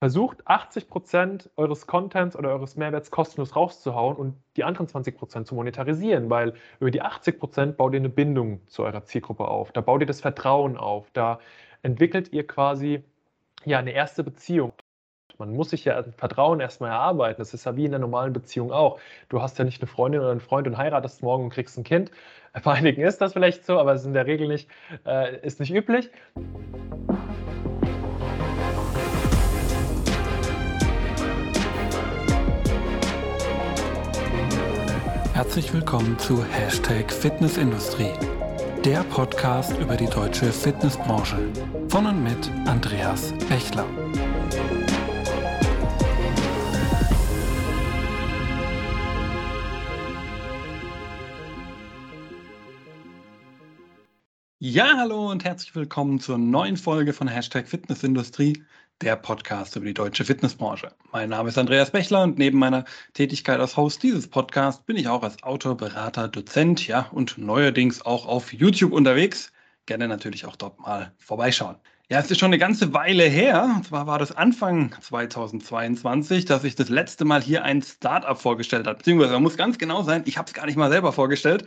versucht 80% eures Contents oder eures Mehrwerts kostenlos rauszuhauen und die anderen 20% zu monetarisieren, weil über die 80% baut ihr eine Bindung zu eurer Zielgruppe auf. Da baut ihr das Vertrauen auf. Da entwickelt ihr quasi ja eine erste Beziehung. Man muss sich ja Vertrauen erstmal erarbeiten. Das ist ja wie in einer normalen Beziehung auch. Du hast ja nicht eine Freundin oder einen Freund und heiratest morgen und kriegst ein Kind. Bei einigen ist das vielleicht so, aber es ist in der Regel nicht, äh, ist nicht üblich. Herzlich willkommen zu Hashtag Fitnessindustrie, der Podcast über die deutsche Fitnessbranche. Von und mit Andreas Bechler. Ja, hallo und herzlich willkommen zur neuen Folge von Hashtag Fitnessindustrie der Podcast über die deutsche Fitnessbranche. Mein Name ist Andreas Bechler und neben meiner Tätigkeit als Host dieses Podcasts bin ich auch als Autor, Berater, Dozent, ja, und neuerdings auch auf YouTube unterwegs. Gerne natürlich auch dort mal vorbeischauen. Ja, es ist schon eine ganze Weile her, und zwar war das Anfang 2022, dass ich das letzte Mal hier ein Startup vorgestellt habe. Beziehungsweise man muss ganz genau sein, ich habe es gar nicht mal selber vorgestellt,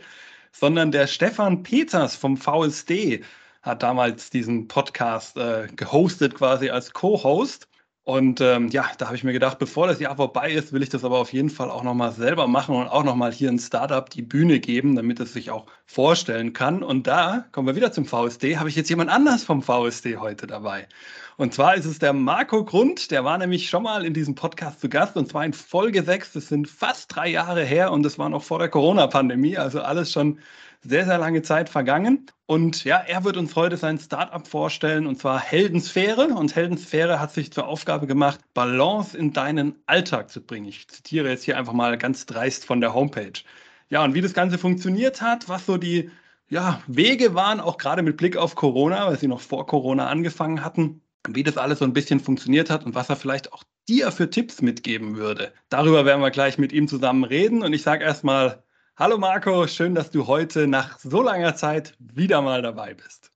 sondern der Stefan Peters vom VSD hat damals diesen Podcast äh, gehostet, quasi als Co-Host. Und ähm, ja, da habe ich mir gedacht, bevor das Jahr vorbei ist, will ich das aber auf jeden Fall auch nochmal selber machen und auch nochmal hier ein Startup die Bühne geben, damit es sich auch vorstellen kann. Und da kommen wir wieder zum VSD, habe ich jetzt jemand anders vom VSD heute dabei. Und zwar ist es der Marco Grund, der war nämlich schon mal in diesem Podcast zu Gast und zwar in Folge 6. Das sind fast drei Jahre her und das war noch vor der Corona-Pandemie, also alles schon sehr, sehr lange Zeit vergangen. Und ja, er wird uns heute sein Startup vorstellen, und zwar Heldensphäre. Und Heldensphäre hat sich zur Aufgabe gemacht, Balance in deinen Alltag zu bringen. Ich zitiere jetzt hier einfach mal ganz dreist von der Homepage. Ja, und wie das Ganze funktioniert hat, was so die ja, Wege waren, auch gerade mit Blick auf Corona, weil sie noch vor Corona angefangen hatten, wie das alles so ein bisschen funktioniert hat und was er vielleicht auch dir für Tipps mitgeben würde. Darüber werden wir gleich mit ihm zusammen reden. Und ich sage erstmal Hallo Marco, schön, dass du heute nach so langer Zeit wieder mal dabei bist.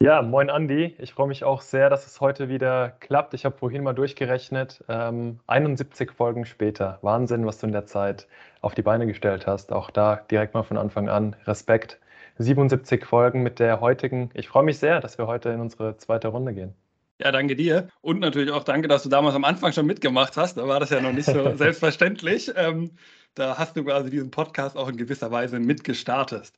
Ja, moin Andi. Ich freue mich auch sehr, dass es heute wieder klappt. Ich habe vorhin mal durchgerechnet. Ähm, 71 Folgen später. Wahnsinn, was du in der Zeit auf die Beine gestellt hast. Auch da direkt mal von Anfang an Respekt. 77 Folgen mit der heutigen. Ich freue mich sehr, dass wir heute in unsere zweite Runde gehen. Ja, danke dir. Und natürlich auch danke, dass du damals am Anfang schon mitgemacht hast. Da war das ja noch nicht so selbstverständlich. Ähm, da hast du quasi diesen Podcast auch in gewisser Weise mitgestartet.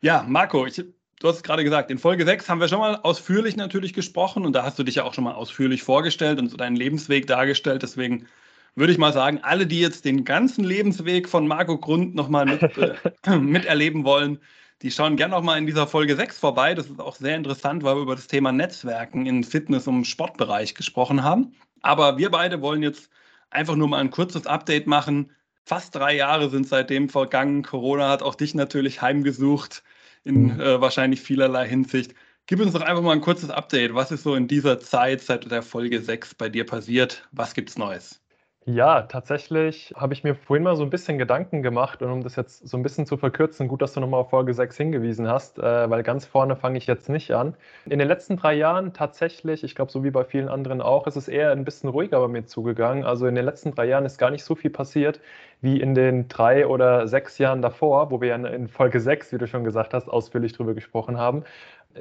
Ja, Marco, ich, du hast es gerade gesagt, in Folge 6 haben wir schon mal ausführlich natürlich gesprochen und da hast du dich ja auch schon mal ausführlich vorgestellt und so deinen Lebensweg dargestellt. Deswegen würde ich mal sagen, alle, die jetzt den ganzen Lebensweg von Marco Grund nochmal mit, äh, miterleben wollen, die schauen gerne nochmal in dieser Folge 6 vorbei. Das ist auch sehr interessant, weil wir über das Thema Netzwerken in Fitness- und Sportbereich gesprochen haben. Aber wir beide wollen jetzt einfach nur mal ein kurzes Update machen, fast drei Jahre sind seitdem vergangen. Corona hat auch dich natürlich heimgesucht in mhm. äh, wahrscheinlich vielerlei Hinsicht. Gib uns doch einfach mal ein kurzes Update. Was ist so in dieser Zeit seit der Folge 6 bei dir passiert? Was gibt's Neues? Ja, tatsächlich habe ich mir vorhin mal so ein bisschen Gedanken gemacht und um das jetzt so ein bisschen zu verkürzen, gut, dass du nochmal auf Folge 6 hingewiesen hast, äh, weil ganz vorne fange ich jetzt nicht an. In den letzten drei Jahren tatsächlich, ich glaube, so wie bei vielen anderen auch, ist es eher ein bisschen ruhiger bei mir zugegangen. Also in den letzten drei Jahren ist gar nicht so viel passiert wie in den drei oder sechs Jahren davor, wo wir ja in Folge 6, wie du schon gesagt hast, ausführlich drüber gesprochen haben.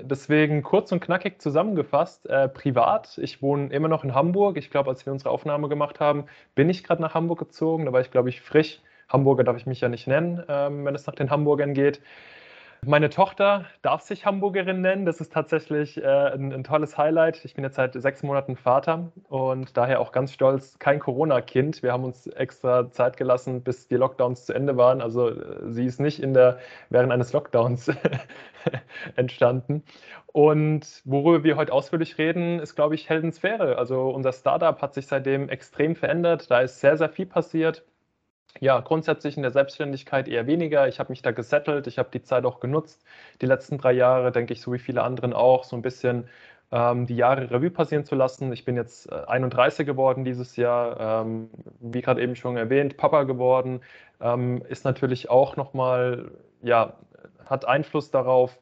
Deswegen kurz und knackig zusammengefasst, äh, privat, ich wohne immer noch in Hamburg. Ich glaube, als wir unsere Aufnahme gemacht haben, bin ich gerade nach Hamburg gezogen. Da war ich, glaube ich, frisch. Hamburger darf ich mich ja nicht nennen, ähm, wenn es nach den Hamburgern geht. Meine Tochter darf sich Hamburgerin nennen. Das ist tatsächlich äh, ein, ein, tolles Highlight. Ich bin jetzt seit sechs Monaten Vater und daher auch ganz stolz, kein Corona-Kind. Wir haben uns extra Zeit gelassen, bis die Lockdowns zu Ende waren. Also äh, sie ist nicht in der, während eines Lockdowns entstanden. Und worüber wir heute ausführlich reden, ist, glaube ich, Heldensphäre. Also unser Startup hat sich seitdem extrem verändert. Da ist sehr, sehr viel passiert ja, grundsätzlich in der Selbstständigkeit eher weniger. Ich habe mich da gesettelt, ich habe die Zeit auch genutzt. Die letzten drei Jahre, denke ich, so wie viele anderen auch, so ein bisschen ähm, die Jahre Revue passieren zu lassen. Ich bin jetzt 31 äh, geworden dieses Jahr, ähm, wie gerade eben schon erwähnt, Papa geworden. Ähm, ist natürlich auch nochmal, ja, hat Einfluss darauf.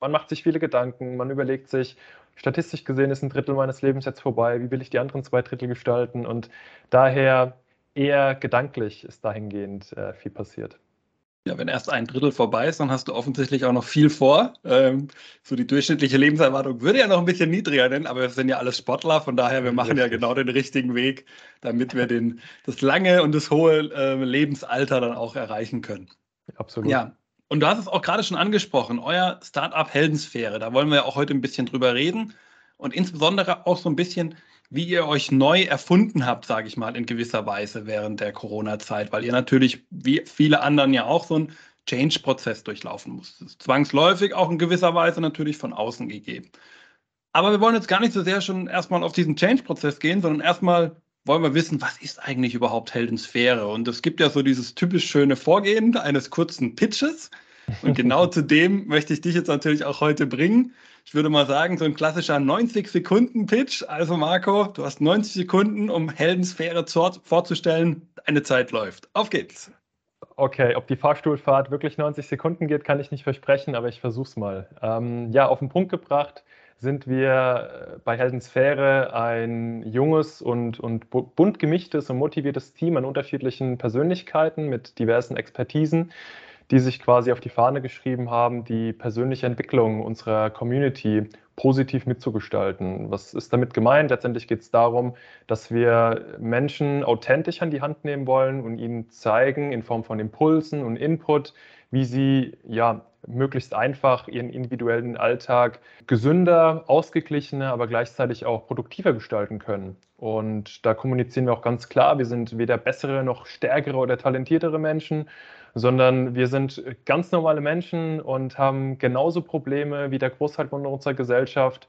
Man macht sich viele Gedanken, man überlegt sich, statistisch gesehen ist ein Drittel meines Lebens jetzt vorbei, wie will ich die anderen zwei Drittel gestalten? Und daher eher gedanklich ist dahingehend äh, viel passiert. Ja, wenn erst ein Drittel vorbei ist, dann hast du offensichtlich auch noch viel vor. Ähm, so die durchschnittliche Lebenserwartung würde ja noch ein bisschen niedriger nennen, aber wir sind ja alles Sportler, von daher, wir machen ja genau den richtigen Weg, damit wir den, das lange und das hohe äh, Lebensalter dann auch erreichen können. Absolut. Ja, und du hast es auch gerade schon angesprochen, euer Startup Heldensphäre, da wollen wir ja auch heute ein bisschen drüber reden und insbesondere auch so ein bisschen, wie ihr euch neu erfunden habt, sage ich mal, in gewisser Weise während der Corona-Zeit, weil ihr natürlich, wie viele anderen ja auch, so einen Change-Prozess durchlaufen musst. Das ist zwangsläufig auch in gewisser Weise natürlich von außen gegeben. Aber wir wollen jetzt gar nicht so sehr schon erstmal auf diesen Change-Prozess gehen, sondern erstmal wollen wir wissen, was ist eigentlich überhaupt Heldensphäre? Und es gibt ja so dieses typisch schöne Vorgehen eines kurzen Pitches. Und genau zu dem möchte ich dich jetzt natürlich auch heute bringen ich würde mal sagen, so ein klassischer 90-Sekunden-Pitch. Also Marco, du hast 90 Sekunden, um Heldensphäre vorzustellen. Deine Zeit läuft. Auf geht's. Okay, ob die Fahrstuhlfahrt wirklich 90 Sekunden geht, kann ich nicht versprechen, aber ich versuche es mal. Ähm, ja, auf den Punkt gebracht sind wir äh, bei Heldensphäre ein junges und, und bunt gemischtes und motiviertes Team an unterschiedlichen Persönlichkeiten mit diversen Expertisen, die sich quasi auf die Fahne geschrieben haben, die persönliche Entwicklung unserer Community positiv mitzugestalten. Was ist damit gemeint? Letztendlich geht es darum, dass wir Menschen authentisch an die Hand nehmen wollen und ihnen zeigen in Form von Impulsen und Input, wie sie ja möglichst einfach ihren individuellen Alltag gesünder, ausgeglichener, aber gleichzeitig auch produktiver gestalten können. Und da kommunizieren wir auch ganz klar, wir sind weder bessere noch stärkere oder talentiertere Menschen, sondern wir sind ganz normale Menschen und haben genauso Probleme wie der Großteil von unserer Gesellschaft,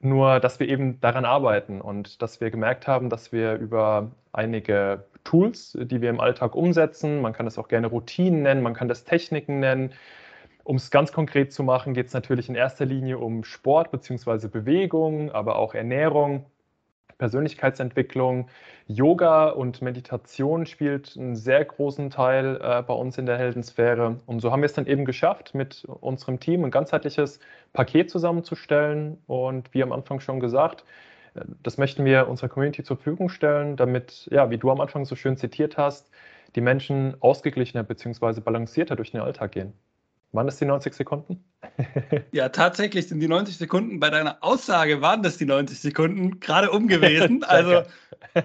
nur dass wir eben daran arbeiten und dass wir gemerkt haben, dass wir über einige Tools, die wir im Alltag umsetzen, man kann das auch gerne Routinen nennen, man kann das Techniken nennen, um es ganz konkret zu machen, geht es natürlich in erster Linie um Sport bzw. Bewegung, aber auch Ernährung Persönlichkeitsentwicklung. Yoga und Meditation spielt einen sehr großen Teil äh, bei uns in der Heldensphäre. Und so haben wir es dann eben geschafft, mit unserem Team ein ganzheitliches Paket zusammenzustellen. Und wie am Anfang schon gesagt, äh, das möchten wir unserer Community zur Verfügung stellen, damit, ja, wie du am Anfang so schön zitiert hast, die Menschen ausgeglichener bzw. balancierter durch den Alltag gehen. Waren das die 90 Sekunden? ja, tatsächlich sind die 90 Sekunden bei deiner Aussage waren das die 90 Sekunden gerade um gewesen. also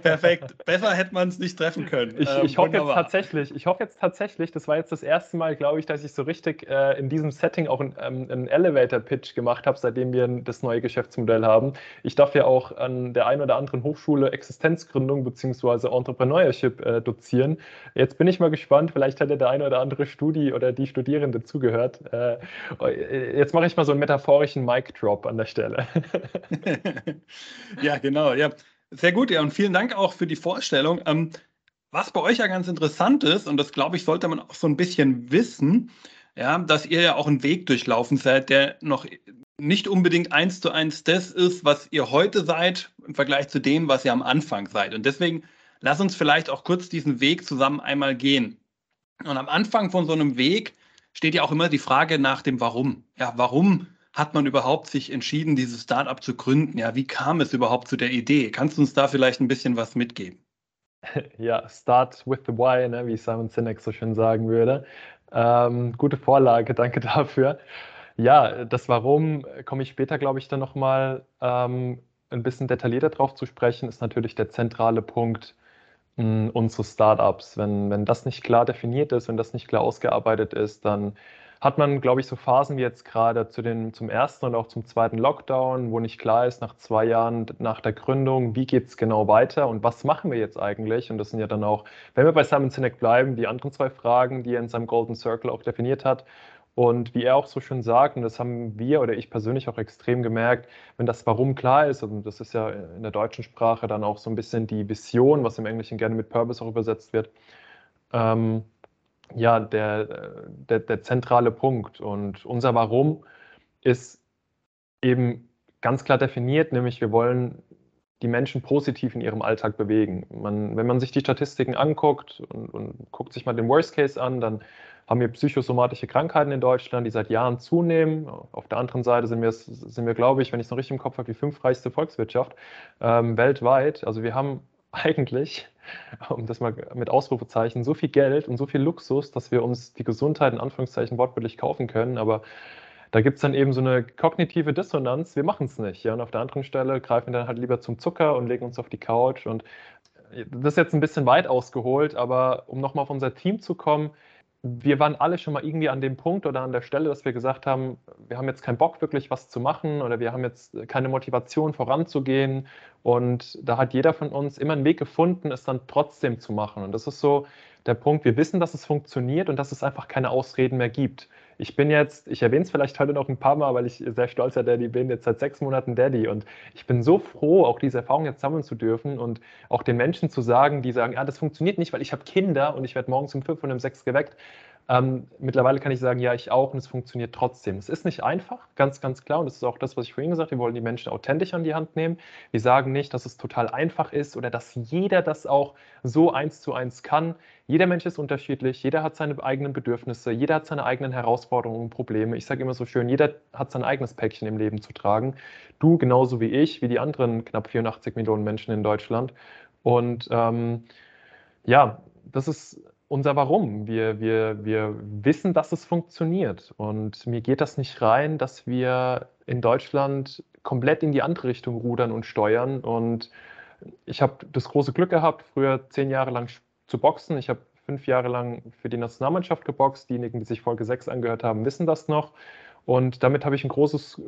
perfekt. Besser hätte man es nicht treffen können. Ich, ähm, ich hoffe jetzt tatsächlich, ich hoffe jetzt tatsächlich, das war jetzt das erste Mal, glaube ich, dass ich so richtig äh, in diesem Setting auch einen, ähm, einen Elevator-Pitch gemacht habe, seitdem wir das neue Geschäftsmodell haben. Ich darf ja auch an der einen oder anderen Hochschule Existenzgründung bzw. Entrepreneurship äh, dozieren. Jetzt bin ich mal gespannt, vielleicht hat ja der eine oder andere Studi oder die Studierende zugehört gehört. Äh, jetzt mache ich mal so einen metaphorischen Mic-Drop an der Stelle. ja, genau. Ja, sehr gut. Ja, und vielen Dank auch für die Vorstellung. Ähm, was bei euch ja ganz interessant ist, und das glaube ich, sollte man auch so ein bisschen wissen, ja, dass ihr ja auch einen Weg durchlaufen seid, der noch nicht unbedingt eins zu eins das ist, was ihr heute seid im Vergleich zu dem, was ihr am Anfang seid. Und deswegen lass uns vielleicht auch kurz diesen Weg zusammen einmal gehen. Und am Anfang von so einem Weg steht ja auch immer die Frage nach dem Warum. Ja, warum hat man überhaupt sich entschieden, dieses Startup zu gründen? Ja, wie kam es überhaupt zu der Idee? Kannst du uns da vielleicht ein bisschen was mitgeben? Ja, start with the why, ne, wie Simon Sinek so schön sagen würde. Ähm, gute Vorlage, danke dafür. Ja, das Warum komme ich später, glaube ich, dann nochmal ähm, ein bisschen detaillierter drauf zu sprechen, ist natürlich der zentrale Punkt unsere Startups. Wenn, wenn das nicht klar definiert ist, wenn das nicht klar ausgearbeitet ist, dann hat man, glaube ich, so Phasen wie jetzt gerade zu den, zum ersten und auch zum zweiten Lockdown, wo nicht klar ist, nach zwei Jahren nach der Gründung, wie geht es genau weiter und was machen wir jetzt eigentlich? Und das sind ja dann auch, wenn wir bei Simon Sinek bleiben, die anderen zwei Fragen, die er in seinem Golden Circle auch definiert hat. Und wie er auch so schön sagt, und das haben wir oder ich persönlich auch extrem gemerkt, wenn das Warum klar ist, und das ist ja in der deutschen Sprache dann auch so ein bisschen die Vision, was im Englischen gerne mit Purpose auch übersetzt wird, ähm, ja, der, der, der zentrale Punkt. Und unser Warum ist eben ganz klar definiert, nämlich wir wollen die Menschen positiv in ihrem Alltag bewegen. Man, wenn man sich die Statistiken anguckt und, und guckt sich mal den Worst Case an, dann haben wir psychosomatische Krankheiten in Deutschland, die seit Jahren zunehmen. Auf der anderen Seite sind wir, sind wir glaube ich, wenn ich es noch richtig im Kopf habe, die fünfreichste Volkswirtschaft ähm, weltweit. Also wir haben eigentlich, um das mal mit Ausrufezeichen, so viel Geld und so viel Luxus, dass wir uns die Gesundheit in Anführungszeichen wortwörtlich kaufen können. Aber da gibt es dann eben so eine kognitive Dissonanz, wir machen es nicht. Ja? Und auf der anderen Stelle greifen wir dann halt lieber zum Zucker und legen uns auf die Couch. Und das ist jetzt ein bisschen weit ausgeholt, aber um nochmal auf unser Team zu kommen, wir waren alle schon mal irgendwie an dem Punkt oder an der Stelle, dass wir gesagt haben, wir haben jetzt keinen Bock wirklich was zu machen oder wir haben jetzt keine Motivation voranzugehen. Und da hat jeder von uns immer einen Weg gefunden, es dann trotzdem zu machen. Und das ist so der Punkt, wir wissen, dass es funktioniert und dass es einfach keine Ausreden mehr gibt. Ich bin jetzt, ich erwähne es vielleicht heute noch ein paar Mal, weil ich sehr stolzer Daddy bin, jetzt seit sechs Monaten Daddy. Und ich bin so froh, auch diese Erfahrung jetzt sammeln zu dürfen und auch den Menschen zu sagen, die sagen, ja, das funktioniert nicht, weil ich habe Kinder und ich werde morgens um fünf und um sechs geweckt. Ähm, mittlerweile kann ich sagen, ja, ich auch und es funktioniert trotzdem. Es ist nicht einfach, ganz, ganz klar. Und das ist auch das, was ich vorhin gesagt habe. Wir wollen die Menschen authentisch an die Hand nehmen. Wir sagen nicht, dass es total einfach ist oder dass jeder das auch so eins zu eins kann. Jeder Mensch ist unterschiedlich, jeder hat seine eigenen Bedürfnisse, jeder hat seine eigenen Herausforderungen und Probleme. Ich sage immer so schön, jeder hat sein eigenes Päckchen im Leben zu tragen. Du genauso wie ich, wie die anderen knapp 84 Millionen Menschen in Deutschland. Und ähm, ja, das ist unser Warum. Wir, wir, wir wissen, dass es funktioniert. Und mir geht das nicht rein, dass wir in Deutschland komplett in die andere Richtung rudern und steuern. Und ich habe das große Glück gehabt, früher zehn Jahre lang zu boxen. Ich habe fünf Jahre lang für die Nationalmannschaft geboxt. Diejenigen, die sich Folge 6 angehört haben, wissen das noch. Und damit habe ich ein großes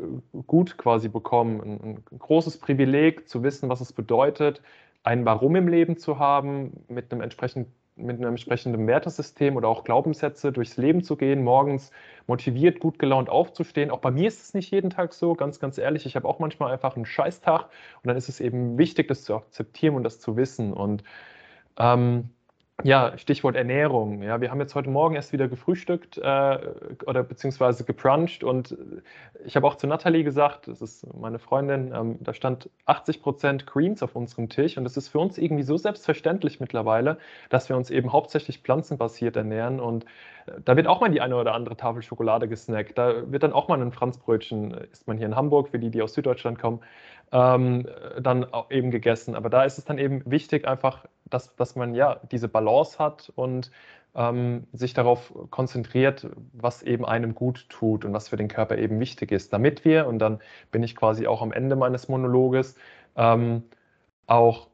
Gut quasi bekommen, ein, ein großes Privileg zu wissen, was es bedeutet, ein Warum im Leben zu haben, mit einem entsprechend mit einem entsprechenden Wertesystem oder auch Glaubenssätze durchs Leben zu gehen, morgens motiviert, gut gelaunt aufzustehen. Auch bei mir ist es nicht jeden Tag so, ganz, ganz ehrlich. Ich habe auch manchmal einfach einen Scheißtag und dann ist es eben wichtig, das zu akzeptieren und das zu wissen. Und ähm, ja, Stichwort Ernährung. Ja, wir haben jetzt heute Morgen erst wieder gefrühstückt äh, oder beziehungsweise gebruncht und ich habe auch zu Natalie gesagt, das ist meine Freundin, ähm, da stand 80 Prozent Greens auf unserem Tisch und das ist für uns irgendwie so selbstverständlich mittlerweile, dass wir uns eben hauptsächlich pflanzenbasiert ernähren und äh, da wird auch mal die eine oder andere Tafel Schokolade gesnackt. Da wird dann auch mal ein Franzbrötchen, äh, isst man hier in Hamburg, für die, die aus Süddeutschland kommen, ähm, dann eben gegessen. Aber da ist es dann eben wichtig, einfach, dass, dass man ja diese Balance hat und ähm, sich darauf konzentriert, was eben einem gut tut und was für den Körper eben wichtig ist, damit wir, und dann bin ich quasi auch am Ende meines Monologes, ähm, auch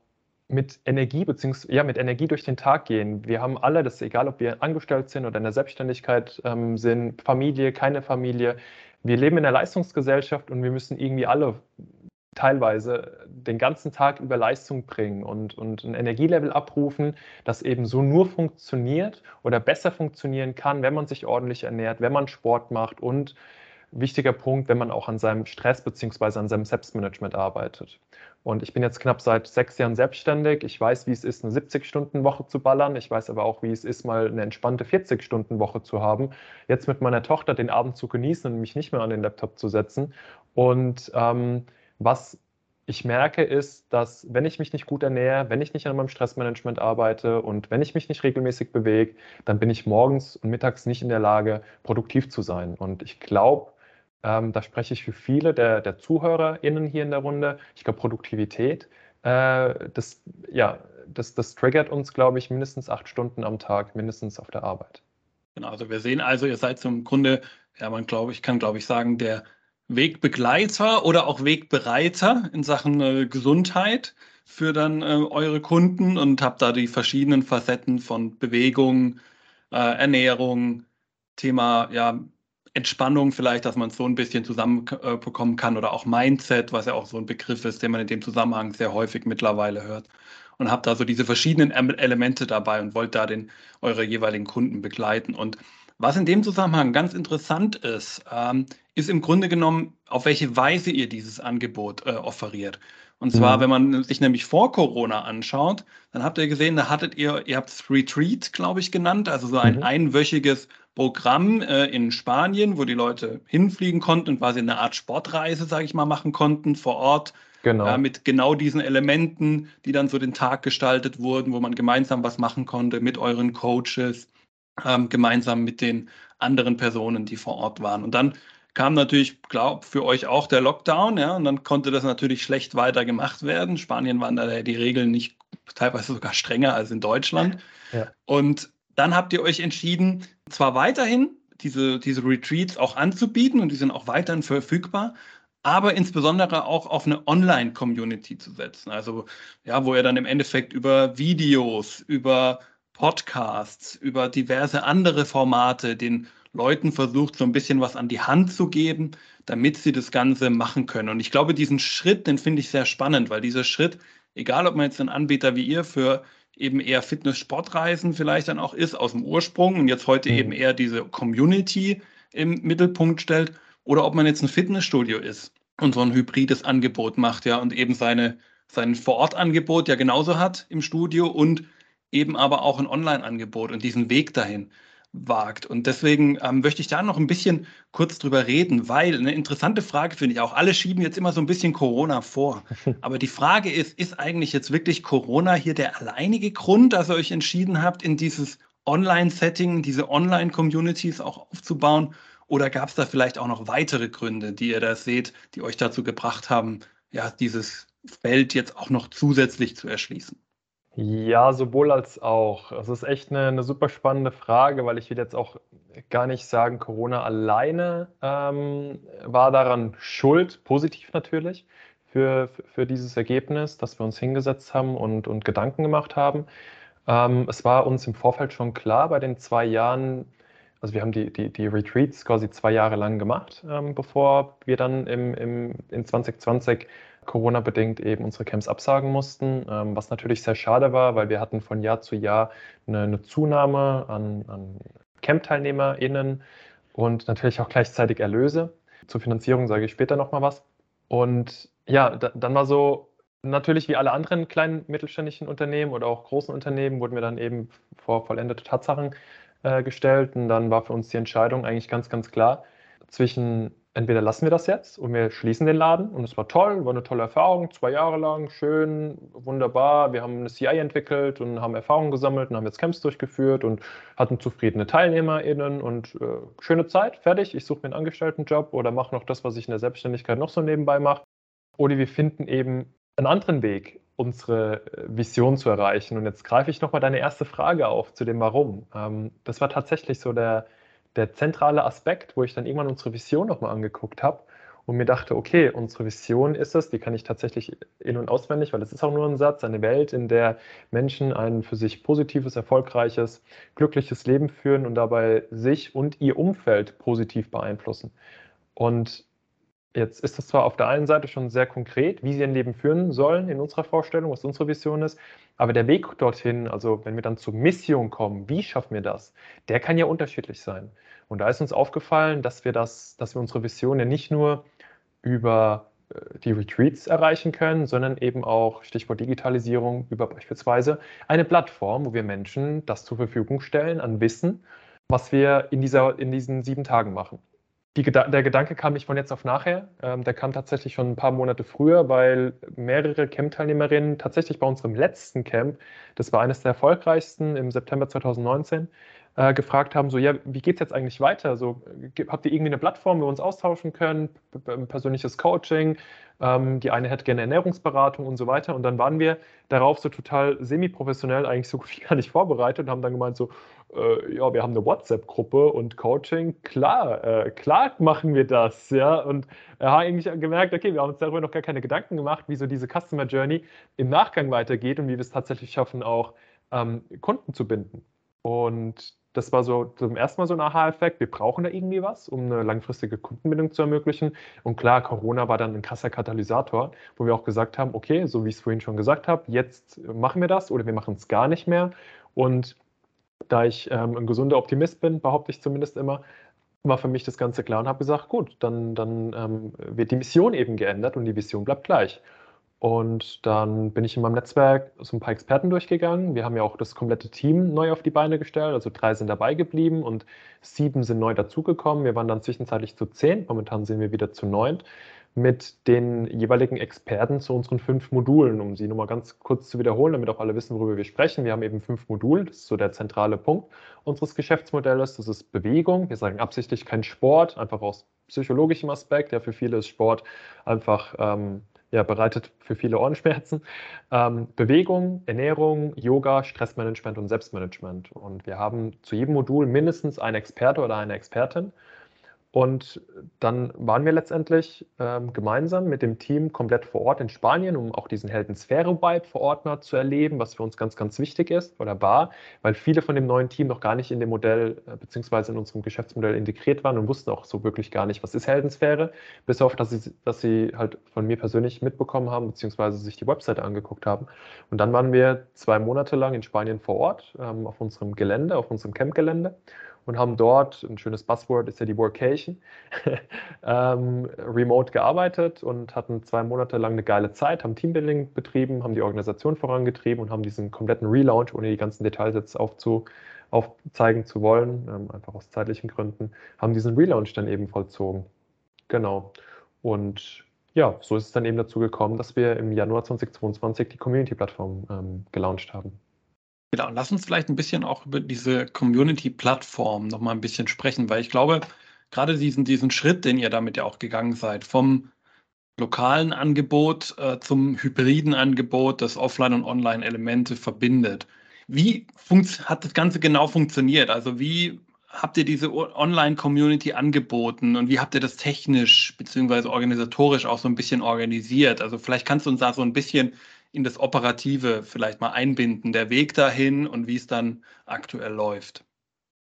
mit Energie beziehungsweise ja mit Energie durch den Tag gehen. Wir haben alle, das ist egal, ob wir angestellt sind oder in der Selbstständigkeit ähm, sind, Familie, keine Familie. Wir leben in einer Leistungsgesellschaft und wir müssen irgendwie alle teilweise den ganzen Tag über Leistung bringen und, und ein Energielevel abrufen, das eben so nur funktioniert oder besser funktionieren kann, wenn man sich ordentlich ernährt, wenn man Sport macht und wichtiger Punkt, wenn man auch an seinem Stress bzw. an seinem Selbstmanagement arbeitet. Und ich bin jetzt knapp seit sechs Jahren selbstständig. Ich weiß, wie es ist, eine 70-Stunden-Woche zu ballern. Ich weiß aber auch, wie es ist, mal eine entspannte 40-Stunden-Woche zu haben. Jetzt mit meiner Tochter den Abend zu genießen und mich nicht mehr an den Laptop zu setzen. Und ähm, was ich merke, ist, dass wenn ich mich nicht gut ernähre, wenn ich nicht an meinem Stressmanagement arbeite und wenn ich mich nicht regelmäßig bewege, dann bin ich morgens und mittags nicht in der Lage, produktiv zu sein. Und ich glaube, ähm, da spreche ich für viele der, der ZuhörerInnen hier in der Runde. Ich glaube, Produktivität, äh, das, ja, das, das triggert uns, glaube ich, mindestens acht Stunden am Tag, mindestens auf der Arbeit. Genau, also wir sehen also, ihr seid zum Grunde, ja, man glaube ich, kann glaube ich sagen, der Wegbegleiter oder auch Wegbereiter in Sachen äh, Gesundheit für dann äh, eure Kunden und habt da die verschiedenen Facetten von Bewegung, äh, Ernährung, Thema ja, Entspannung vielleicht, dass man so ein bisschen zusammenbekommen kann oder auch Mindset, was ja auch so ein Begriff ist, den man in dem Zusammenhang sehr häufig mittlerweile hört. Und habt da so diese verschiedenen Elemente dabei und wollt da den eure jeweiligen Kunden begleiten. Und was in dem Zusammenhang ganz interessant ist, ähm, ist im Grunde genommen, auf welche Weise ihr dieses Angebot äh, offeriert. Und zwar, mhm. wenn man sich nämlich vor Corona anschaut, dann habt ihr gesehen, da hattet ihr, ihr habt es Retreat, glaube ich, genannt, also so ein mhm. einwöchiges Programm äh, in Spanien, wo die Leute hinfliegen konnten und quasi eine Art Sportreise, sage ich mal, machen konnten vor Ort Genau. Ja, mit genau diesen Elementen, die dann so den Tag gestaltet wurden, wo man gemeinsam was machen konnte mit euren Coaches, ähm, gemeinsam mit den anderen Personen, die vor Ort waren. Und dann kam natürlich, glaube für euch auch der Lockdown, ja, und dann konnte das natürlich schlecht weiter gemacht werden. Spanien waren da die Regeln nicht teilweise sogar strenger als in Deutschland. Ja. Und dann habt ihr euch entschieden, zwar weiterhin diese, diese Retreats auch anzubieten und die sind auch weiterhin verfügbar, aber insbesondere auch auf eine Online-Community zu setzen. Also ja, wo ihr dann im Endeffekt über Videos, über Podcasts, über diverse andere Formate den Leuten versucht, so ein bisschen was an die Hand zu geben, damit sie das Ganze machen können. Und ich glaube, diesen Schritt, den finde ich sehr spannend, weil dieser Schritt, egal ob man jetzt ein Anbieter wie ihr für eben eher Fitness-Sportreisen vielleicht dann auch ist aus dem Ursprung und jetzt heute mhm. eben eher diese Community im Mittelpunkt stellt oder ob man jetzt ein Fitnessstudio ist und so ein hybrides Angebot macht, ja, und eben seine, sein Vorortangebot ja genauso hat im Studio und eben aber auch ein Online-Angebot und diesen Weg dahin wagt. Und deswegen ähm, möchte ich da noch ein bisschen kurz drüber reden, weil eine interessante Frage finde ich auch. Alle schieben jetzt immer so ein bisschen Corona vor. Aber die Frage ist, ist eigentlich jetzt wirklich Corona hier der alleinige Grund, dass ihr euch entschieden habt, in dieses Online-Setting, diese Online-Communities auch aufzubauen? Oder gab es da vielleicht auch noch weitere Gründe, die ihr da seht, die euch dazu gebracht haben, ja, dieses Feld jetzt auch noch zusätzlich zu erschließen? Ja, sowohl als auch. Es ist echt eine, eine super spannende Frage, weil ich will jetzt auch gar nicht sagen, Corona alleine ähm, war daran schuld, positiv natürlich, für, für dieses Ergebnis, dass wir uns hingesetzt haben und, und Gedanken gemacht haben. Ähm, es war uns im Vorfeld schon klar, bei den zwei Jahren, also wir haben die, die, die Retreats quasi zwei Jahre lang gemacht, ähm, bevor wir dann im, im, in 2020 Corona-bedingt eben unsere Camps absagen mussten, ähm, was natürlich sehr schade war, weil wir hatten von Jahr zu Jahr eine, eine Zunahme an, an Camp-TeilnehmerInnen und natürlich auch gleichzeitig Erlöse. Zur Finanzierung sage ich später nochmal was. Und ja, da, dann war so, natürlich wie alle anderen kleinen mittelständischen Unternehmen oder auch großen Unternehmen, wurden wir dann eben vor vollendete Tatsachen äh, gestellt. Und dann war für uns die Entscheidung eigentlich ganz, ganz klar zwischen entweder lassen wir das jetzt und wir schließen den Laden und es war toll, war eine tolle Erfahrung, zwei Jahre lang, schön, wunderbar. Wir haben eine CI entwickelt und haben Erfahrungen gesammelt und haben jetzt Camps durchgeführt und hatten zufriedene TeilnehmerInnen und äh, schöne Zeit, fertig. Ich suche mir einen Angestelltenjob oder mache noch das, was ich in der Selbstständigkeit noch so nebenbei mache. Oder wir finden eben einen anderen Weg, unsere äh, Vision zu erreichen. Und jetzt greife ich nochmal deine erste Frage auf zu dem Warum. Ähm, das war tatsächlich so der der zentrale Aspekt, wo ich dann irgendwann unsere Vision nochmal angeguckt habe und mir dachte, okay, unsere Vision ist es, die kann ich tatsächlich in- und auswendig, weil es ist auch nur ein Satz, eine Welt, in der Menschen ein für sich positives, erfolgreiches, glückliches Leben führen und dabei sich und ihr Umfeld positiv beeinflussen. Und Jetzt ist das zwar auf der einen Seite schon sehr konkret, wie sie ein Leben führen sollen in unserer Vorstellung, was unsere Vision ist, aber der Weg dorthin, also wenn wir dann zur Mission kommen, wie schaffen wir das, der kann ja unterschiedlich sein. Und da ist uns aufgefallen, dass wir das, dass wir unsere Vision ja nicht nur über äh, die Retreats erreichen können, sondern eben auch, Stichwort Digitalisierung, über beispielsweise eine Plattform, wo wir Menschen das zur Verfügung stellen an Wissen, was wir in, dieser, in diesen sieben Tagen machen. Die, der Gedanke kam nicht von jetzt auf nachher. Ähm, der kam tatsächlich schon ein paar Monate früher, weil mehrere Camp-Teilnehmerinnen tatsächlich bei unserem letzten Camp, das war eines der erfolgreichsten im September 2019, äh, gefragt haben, so, ja, wie geht es jetzt eigentlich weiter? So, habt ihr irgendwie eine Plattform, wo wir uns austauschen können, persönliches Coaching, ähm, die eine hätte gerne Ernährungsberatung und so weiter. Und dann waren wir darauf so total semi-professionell eigentlich so gut wie gar nicht vorbereitet und haben dann gemeint so, äh, ja, wir haben eine WhatsApp-Gruppe und Coaching, klar, äh, klar machen wir das, ja. Und er hat eigentlich gemerkt, okay, wir haben uns darüber noch gar keine Gedanken gemacht, wie so diese Customer Journey im Nachgang weitergeht und wie wir es tatsächlich schaffen, auch ähm, Kunden zu binden. Und das war so zum ersten Mal so ein Aha-Effekt. Wir brauchen da irgendwie was, um eine langfristige Kundenbindung zu ermöglichen. Und klar, Corona war dann ein krasser Katalysator, wo wir auch gesagt haben, okay, so wie ich es vorhin schon gesagt habe, jetzt machen wir das oder wir machen es gar nicht mehr. Und da ich ähm, ein gesunder Optimist bin, behaupte ich zumindest immer, war für mich das Ganze klar und habe gesagt, gut, dann, dann ähm, wird die Mission eben geändert und die Vision bleibt gleich. Und dann bin ich in meinem Netzwerk so ein paar Experten durchgegangen. Wir haben ja auch das komplette Team neu auf die Beine gestellt. Also drei sind dabei geblieben und sieben sind neu dazugekommen. Wir waren dann zwischenzeitlich zu zehn. Momentan sind wir wieder zu neun. mit den jeweiligen Experten zu unseren fünf Modulen, um sie nochmal ganz kurz zu wiederholen, damit auch alle wissen, worüber wir sprechen. Wir haben eben fünf Module, das ist so der zentrale Punkt unseres Geschäftsmodells. Das ist Bewegung. Wir sagen absichtlich kein Sport, einfach aus psychologischem Aspekt. Ja, für viele ist Sport einfach ähm, ja, bereitet für viele Ohrenschmerzen. Ähm, Bewegung, Ernährung, Yoga, Stressmanagement und Selbstmanagement. Und wir haben zu jedem Modul mindestens einen Experte oder eine Expertin. Und dann waren wir letztendlich ähm, gemeinsam mit dem Team komplett vor Ort in Spanien, um auch diesen Heldensphäre-Vibe vor Ort mal zu erleben, was für uns ganz, ganz wichtig ist oder war, weil viele von dem neuen Team noch gar nicht in dem Modell äh, beziehungsweise in unserem Geschäftsmodell integriert waren und wussten auch so wirklich gar nicht, was ist Heldensphäre, bis auf, dass sie, dass sie halt von mir persönlich mitbekommen haben, beziehungsweise sich die Webseite angeguckt haben. Und dann waren wir zwei Monate lang in Spanien vor Ort, ähm, auf unserem Gelände, auf unserem Campgelände und haben dort, ein schönes Buzzword ist ja die Workation, ähm, remote gearbeitet und hatten zwei Monate lang eine geile Zeit, haben Teambuilding betrieben, haben die Organisation vorangetrieben und haben diesen kompletten Relaunch, ohne die ganzen Details jetzt aufzu, aufzeigen zu wollen, ähm, einfach aus zeitlichen Gründen, haben diesen Relaunch dann eben vollzogen. Genau. Und ja, so ist es dann eben dazu gekommen, dass wir im Januar 2022 die Community-Plattform ähm, gelauncht haben. Genau, lass uns vielleicht ein bisschen auch über diese Community-Plattform nochmal ein bisschen sprechen, weil ich glaube, gerade diesen, diesen Schritt, den ihr damit ja auch gegangen seid, vom lokalen Angebot äh, zum hybriden Angebot, das Offline- und Online-Elemente verbindet. Wie hat das Ganze genau funktioniert? Also wie habt ihr diese Online-Community angeboten und wie habt ihr das technisch bzw. organisatorisch auch so ein bisschen organisiert? Also vielleicht kannst du uns da so ein bisschen in das Operative vielleicht mal einbinden, der Weg dahin und wie es dann aktuell läuft.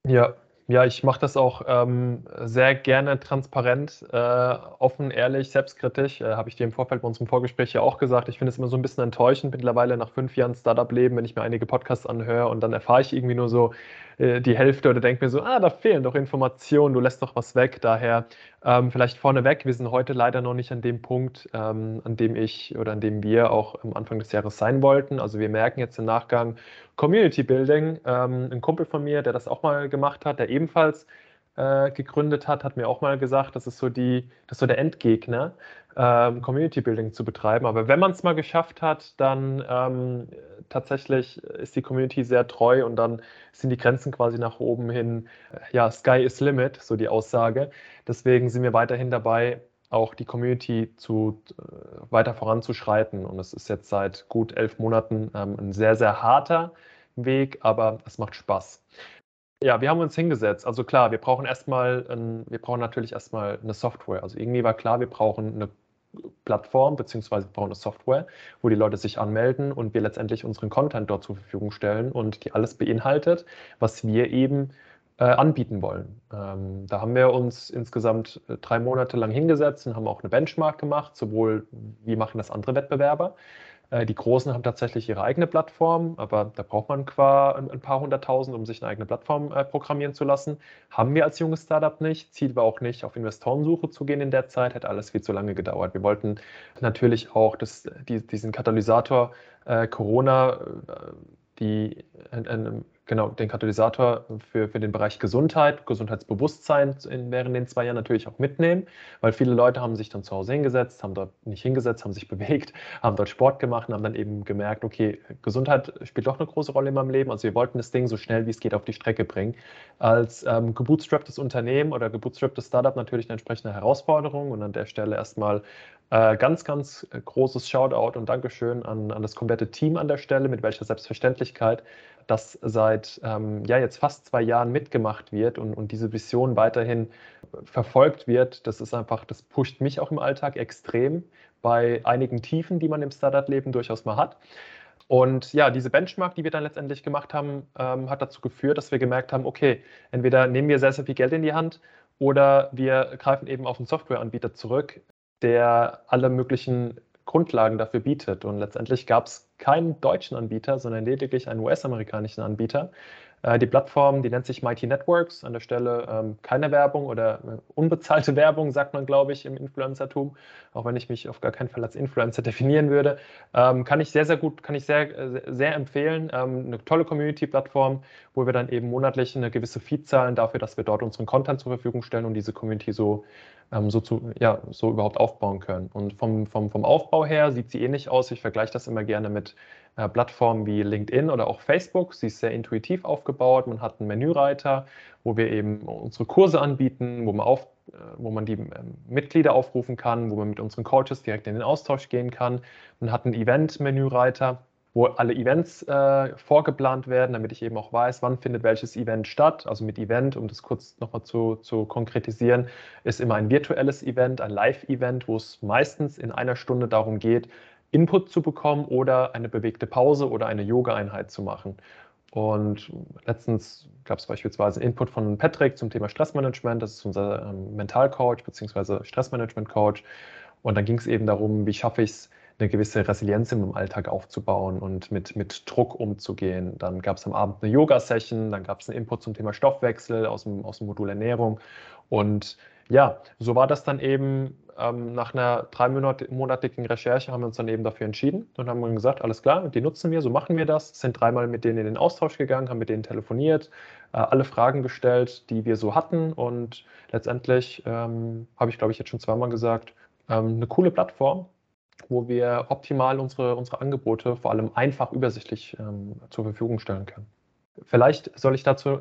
Ja, ja, ich mache das auch ähm, sehr gerne transparent, äh, offen, ehrlich, selbstkritisch. Äh, Habe ich dir im Vorfeld bei unserem Vorgespräch ja auch gesagt. Ich finde es immer so ein bisschen enttäuschend mittlerweile nach fünf Jahren Startup-Leben, wenn ich mir einige Podcasts anhöre und dann erfahre ich irgendwie nur so äh, die Hälfte oder denke mir so, ah, da fehlen doch Informationen, du lässt doch was weg. Daher ähm, vielleicht vorneweg, wir sind heute leider noch nicht an dem Punkt, ähm, an dem ich oder an dem wir auch am Anfang des Jahres sein wollten. Also wir merken jetzt im Nachgang Community Building. Ähm, ein Kumpel von mir, der das auch mal gemacht hat, der ebenfalls äh, gegründet hat, hat mir auch mal gesagt, das ist so, die, das ist so der Endgegner, ähm, Community Building zu betreiben. Aber wenn man es mal geschafft hat, dann ähm, tatsächlich ist die Community sehr treu und dann sind die Grenzen quasi nach oben hin, äh, ja, Sky is Limit, so die Aussage. Deswegen sind wir weiterhin dabei, auch die Community zu, äh, weiter voranzuschreiten. Und es ist jetzt seit gut elf Monaten ähm, ein sehr, sehr harter Weg, aber es macht Spaß. Ja, wir haben uns hingesetzt. Also klar, wir brauchen erstmal, wir brauchen natürlich erstmal eine Software. Also irgendwie war klar, wir brauchen eine Plattform beziehungsweise brauchen eine Software, wo die Leute sich anmelden und wir letztendlich unseren Content dort zur Verfügung stellen und die alles beinhaltet, was wir eben äh, anbieten wollen. Ähm, da haben wir uns insgesamt äh, drei Monate lang hingesetzt und haben auch eine Benchmark gemacht, sowohl wie machen das andere Wettbewerber, die Großen haben tatsächlich ihre eigene Plattform, aber da braucht man qua ein paar hunderttausend, um sich eine eigene Plattform äh, programmieren zu lassen. Haben wir als junges Startup nicht. Ziel war auch nicht, auf Investorensuche zu gehen in der Zeit, hätte alles viel zu lange gedauert. Wir wollten natürlich auch das, die, diesen Katalysator äh, Corona, äh, die, äh, genau, den Katalysator für, für den Bereich Gesundheit, Gesundheitsbewusstsein in, während den zwei Jahren natürlich auch mitnehmen, weil viele Leute haben sich dann zu Hause hingesetzt, haben dort nicht hingesetzt, haben sich bewegt, haben dort Sport gemacht und haben dann eben gemerkt, okay, Gesundheit spielt doch eine große Rolle in meinem Leben. Also wir wollten das Ding so schnell wie es geht auf die Strecke bringen. Als ähm, gebootstrapptes Unternehmen oder gebootstrapptes Startup natürlich eine entsprechende Herausforderung und an der Stelle erstmal äh, ganz, ganz großes Shoutout und Dankeschön an, an das komplette Team an der Stelle, mit welcher Selbstverständlichkeit das seit ähm, ja, jetzt fast zwei Jahren mitgemacht wird und, und diese Vision weiterhin verfolgt wird. Das ist einfach, das pusht mich auch im Alltag extrem bei einigen Tiefen, die man im Startup-Leben durchaus mal hat. Und ja, diese Benchmark, die wir dann letztendlich gemacht haben, ähm, hat dazu geführt, dass wir gemerkt haben, okay, entweder nehmen wir sehr, sehr viel Geld in die Hand oder wir greifen eben auf einen Softwareanbieter zurück, der alle möglichen Grundlagen dafür bietet. Und letztendlich gab es keinen deutschen Anbieter, sondern lediglich einen US-amerikanischen Anbieter, Äh, die Plattform, die nennt sich Mighty Networks. An der Stelle ähm, keine Werbung oder äh, unbezahlte Werbung, sagt man, glaube ich, im Influencertum. Auch wenn ich mich auf gar keinen Fall als Influencer definieren würde. Ähm, kann ich sehr, sehr gut, kann ich sehr, äh, sehr empfehlen. Ähm, eine tolle Community-Plattform, wo wir dann eben monatlich eine gewisse Fee zahlen dafür, dass wir dort unseren Content zur Verfügung stellen und diese Community so ähm, so, zu, ja, so überhaupt aufbauen können. Und vom, vom, vom Aufbau her sieht sie ähnlich aus. Ich vergleiche das immer gerne mit äh, Plattformen wie LinkedIn oder auch Facebook. Sie ist sehr intuitiv aufgebaut. Man hat einen Menüreiter, wo wir eben unsere Kurse anbieten, wo man, auf, äh, wo man die äh, Mitglieder aufrufen kann, wo man mit unseren Coaches direkt in den Austausch gehen kann. Man hat einen Event-Menüreiter wo alle Events äh, vorgeplant werden, damit ich eben auch weiß, wann findet welches Event statt. Also mit Event, um das kurz nochmal zu, zu konkretisieren, ist immer ein virtuelles Event, ein Live-Event, wo es meistens in einer Stunde darum geht, Input zu bekommen oder eine bewegte Pause oder eine Yoga-Einheit zu machen. Und letztens gab es beispielsweise Input von Patrick zum Thema Stressmanagement. Das ist unser ähm, Mentalcoach bzw. Stressmanagement-Coach. Und dann ging es eben darum, wie schaffe ich es, eine gewisse Resilienz im Alltag aufzubauen und mit, mit Druck umzugehen. Dann gab es am Abend eine Yoga-Session, dann gab es einen Input zum Thema Stoffwechsel aus dem, aus dem Modul Ernährung. Und ja, so war das dann eben ähm, nach einer dreimonatigen Recherche haben wir uns dann eben dafür entschieden und haben gesagt, alles klar, die nutzen wir, so machen wir das, sind dreimal mit denen in den Austausch gegangen, haben mit denen telefoniert, äh, alle Fragen gestellt, die wir so hatten und letztendlich ähm, habe ich, glaube ich, jetzt schon zweimal gesagt, ähm, eine coole Plattform, wo wir optimal unsere, unsere Angebote vor allem einfach übersichtlich ähm, zur Verfügung stellen können. Vielleicht soll ich dazu,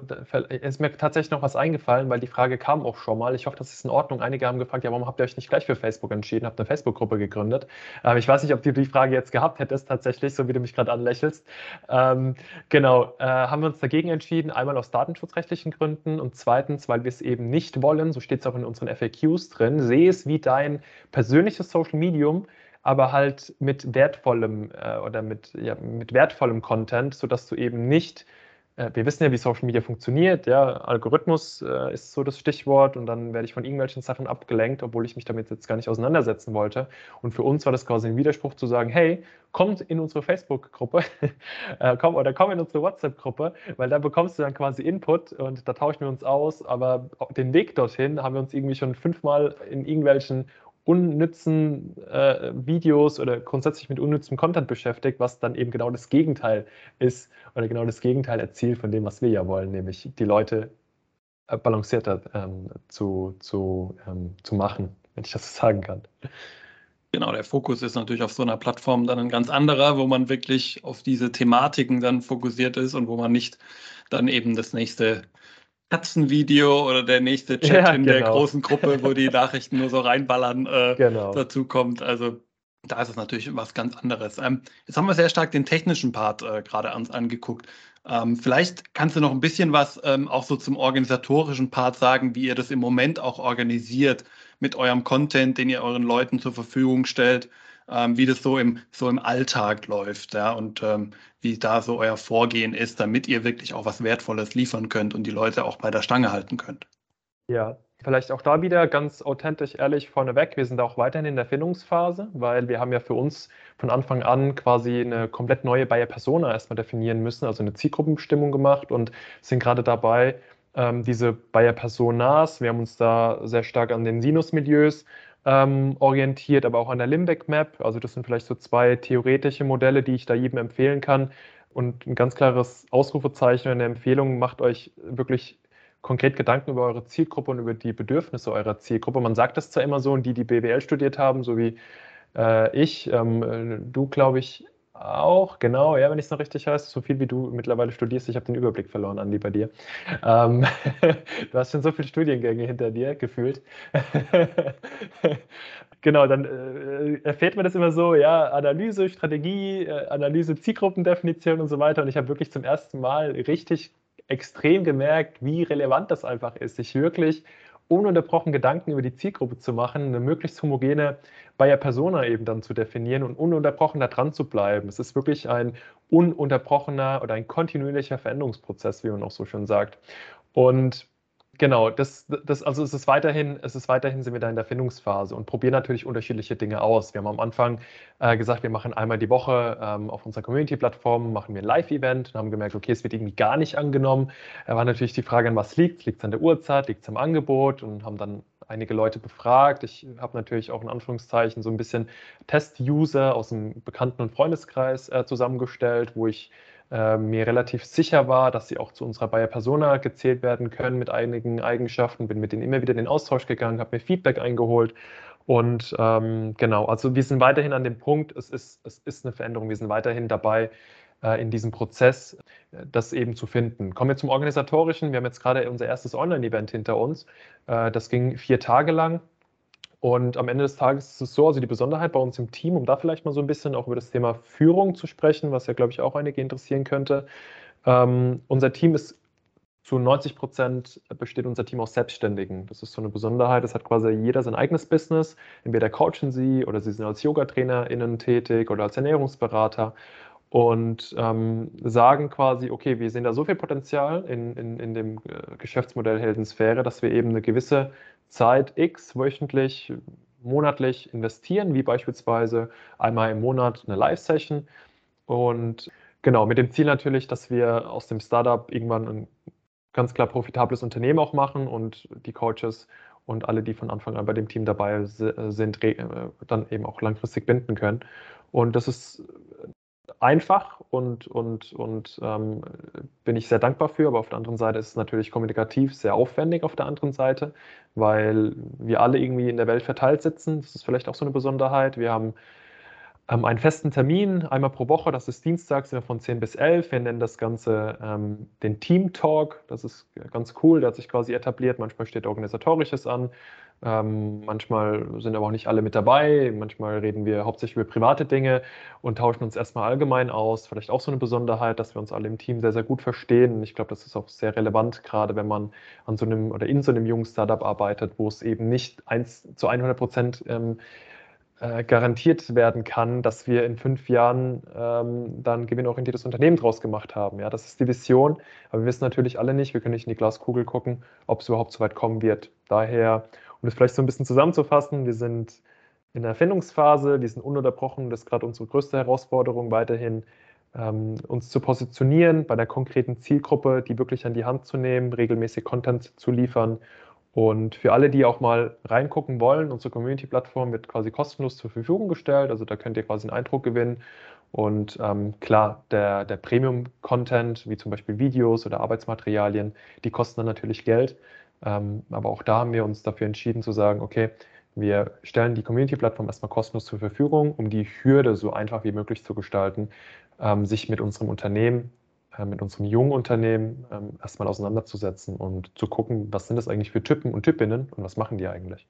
ist mir tatsächlich noch was eingefallen, weil die Frage kam auch schon mal. Ich hoffe, das ist in Ordnung. Einige haben gefragt, ja, warum habt ihr euch nicht gleich für Facebook entschieden, habt eine Facebook-Gruppe gegründet. Ähm, ich weiß nicht, ob du die Frage jetzt gehabt hättest, tatsächlich, so wie du mich gerade anlächelst. Ähm, genau, äh, haben wir uns dagegen entschieden, einmal aus datenschutzrechtlichen Gründen und zweitens, weil wir es eben nicht wollen, so steht es auch in unseren FAQs drin, sehe es wie dein persönliches Social Medium, aber halt mit wertvollem äh, oder mit, ja, mit wertvollem Content, sodass du eben nicht äh, wir wissen ja, wie Social Media funktioniert. Ja, Algorithmus äh, ist so das Stichwort und dann werde ich von irgendwelchen Sachen abgelenkt, obwohl ich mich damit jetzt gar nicht auseinandersetzen wollte. Und für uns war das quasi ein Widerspruch zu sagen, hey, kommt in unsere Facebook-Gruppe äh, komm, oder komm in unsere WhatsApp-Gruppe, weil da bekommst du dann quasi Input und da tauschen wir uns aus. Aber den Weg dorthin haben wir uns irgendwie schon fünfmal in irgendwelchen unnützen äh, Videos oder grundsätzlich mit unnützem Content beschäftigt, was dann eben genau das Gegenteil ist oder genau das Gegenteil erzielt von dem, was wir ja wollen, nämlich die Leute äh, balancierter ähm, zu, zu, ähm, zu machen, wenn ich das so sagen kann. Genau, der Fokus ist natürlich auf so einer Plattform dann ein ganz anderer, wo man wirklich auf diese Thematiken dann fokussiert ist und wo man nicht dann eben das nächste Katzenvideo oder der nächste Chat ja, in genau. der großen Gruppe, wo die Nachrichten nur so reinballern, äh, genau. dazu kommt. Also da ist es natürlich was ganz anderes. Ähm, jetzt haben wir sehr stark den technischen Part äh, gerade an, angeguckt. Ähm, vielleicht kannst du noch ein bisschen was ähm, auch so zum organisatorischen Part sagen, wie ihr das im Moment auch organisiert mit eurem Content, den ihr euren Leuten zur Verfügung stellt ähm, wie das so im, so im Alltag läuft, ja, und ähm, wie da so euer Vorgehen ist, damit ihr wirklich auch was Wertvolles liefern könnt und die Leute auch bei der Stange halten könnt. Ja, vielleicht auch da wieder ganz authentisch, ehrlich vorneweg. Wir sind auch weiterhin in der Findungsphase, weil wir haben ja für uns von Anfang an quasi eine komplett neue Buyer Persona erstmal definieren müssen, also eine Zielgruppenbestimmung gemacht und sind gerade dabei, ähm, diese Buyer Personas, wir haben uns da sehr stark an den Sinus-Milieus ähm, orientiert, aber auch an der Limbeck Map. Also das sind vielleicht so zwei theoretische Modelle, die ich da jedem empfehlen kann. Und ein ganz klares Ausrufezeichen in der Empfehlung, macht euch wirklich konkret Gedanken über eure Zielgruppe und über die Bedürfnisse eurer Zielgruppe. Man sagt das zwar immer so, und die, die BWL studiert haben, so wie äh, ich, ähm, äh, du glaube ich auch, genau, ja, wenn ich es noch richtig heiße, so viel wie du mittlerweile studierst, ich habe den Überblick verloren, Andi, bei dir. Ähm, du hast schon so viele Studiengänge hinter dir, gefühlt. genau, dann äh, erfährt man das immer so, ja, Analyse, Strategie, äh, Analyse, Zielgruppendefinition und so weiter. Und ich habe wirklich zum ersten Mal richtig extrem gemerkt, wie relevant das einfach ist, sich wirklich ununterbrochen Gedanken über die Zielgruppe zu machen, eine möglichst homogene Buyer Persona eben dann zu definieren und ununterbrochen da dran zu bleiben. Es ist wirklich ein ununterbrochener oder ein kontinuierlicher Veränderungsprozess, wie man auch so schön sagt. Und Genau, das, das, also es ist weiterhin, es ist weiterhin sind wir da in der Findungsphase und probieren natürlich unterschiedliche Dinge aus. Wir haben am Anfang äh, gesagt, wir machen einmal die Woche ähm, auf unserer Community-Plattform, machen wir ein Live-Event und haben gemerkt, okay, es wird irgendwie gar nicht angenommen. Da war natürlich die Frage, an was liegt Liegt es an der Uhrzeit, liegt es am Angebot und haben dann einige Leute befragt. Ich habe natürlich auch in Anführungszeichen so ein bisschen Test-User aus dem Bekannten- und Freundeskreis äh, zusammengestellt, wo ich äh, mir relativ sicher war, dass sie auch zu unserer Bayer Persona gezählt werden können mit einigen Eigenschaften. Bin mit denen immer wieder in den Austausch gegangen, habe mir Feedback eingeholt. Und ähm, genau, also wir sind weiterhin an dem Punkt, es ist, es ist eine Veränderung, wir sind weiterhin dabei, äh, in diesem Prozess äh, das eben zu finden. Kommen wir zum Organisatorischen. Wir haben jetzt gerade unser erstes Online-Event hinter uns. Äh, das ging vier Tage lang. Und am Ende des Tages ist es so, also die Besonderheit bei uns im Team, um da vielleicht mal so ein bisschen auch über das Thema Führung zu sprechen, was ja, glaube ich, auch einige interessieren könnte. Ähm, unser Team ist zu 90 Prozent besteht unser Team aus Selbstständigen. Das ist so eine Besonderheit. Es hat quasi jeder sein eigenes Business. Entweder coachen sie oder sie sind als Yoga-TrainerInnen tätig oder als Ernährungsberater und ähm, sagen quasi, okay, wir sehen da so viel Potenzial in, in, in dem äh, Geschäftsmodell Heldensphäre, dass wir eben eine gewisse Zeit X wöchentlich, monatlich investieren, wie beispielsweise einmal im Monat eine Live-Session. Und genau, mit dem Ziel natürlich, dass wir aus dem Startup irgendwann ein ganz klar profitables Unternehmen auch machen und die Coaches und alle, die von Anfang an bei dem Team dabei sind, äh, dann eben auch langfristig binden können. Und das ist einfach und, und, und ähm, bin ich sehr dankbar für. Aber auf der anderen Seite ist es natürlich kommunikativ sehr aufwendig auf der anderen Seite, weil wir alle irgendwie in der Welt verteilt sitzen. Das ist vielleicht auch so eine Besonderheit. Wir haben ähm, einen festen Termin, einmal pro Woche, das ist dienstags von 10 bis 11. Wir nennen das Ganze ähm, den Team Talk. Das ist ganz cool, der hat sich quasi etabliert. Manchmal steht Organisatorisches an. Ähm, manchmal sind aber auch nicht alle mit dabei. Manchmal reden wir hauptsächlich über private Dinge und tauschen uns erstmal allgemein aus. Vielleicht auch so eine Besonderheit, dass wir uns alle im Team sehr, sehr gut verstehen. Ich glaube, das ist auch sehr relevant, gerade wenn man an so einem oder in so einem jungen Startup arbeitet, wo es eben nicht eins zu 100 Prozent ähm, äh, garantiert werden kann, dass wir in fünf Jahren ähm, dann gewinnorientiertes Unternehmen draus gemacht haben. Ja, das ist die Vision, aber wir wissen natürlich alle nicht, wir können nicht in die Glaskugel gucken, ob es überhaupt so weit kommen wird. Daher um das vielleicht so ein bisschen zusammenzufassen, wir sind in der Erfindungsphase, wir sind ununterbrochen, das ist gerade unsere größte Herausforderung, weiterhin ähm, uns zu positionieren bei der konkreten Zielgruppe, die wirklich an die Hand zu nehmen, regelmäßig Content zu liefern. Und für alle, die auch mal reingucken wollen, unsere Community-Plattform wird quasi kostenlos zur Verfügung gestellt. Also da könnt ihr quasi einen Eindruck gewinnen. Und ähm, klar, der, der Premium-Content, wie zum Beispiel Videos oder Arbeitsmaterialien, die kosten dann natürlich Geld. Ähm, aber auch da haben wir uns dafür entschieden zu sagen, okay, wir stellen die Community-Plattform erstmal kostenlos zur Verfügung, um die Hürde so einfach wie möglich zu gestalten, ähm, sich mit unserem Unternehmen, mit unserem jungen Unternehmen ähm, erstmal auseinanderzusetzen und zu gucken, was sind das eigentlich für Typen und Typinnen und was machen die eigentlich.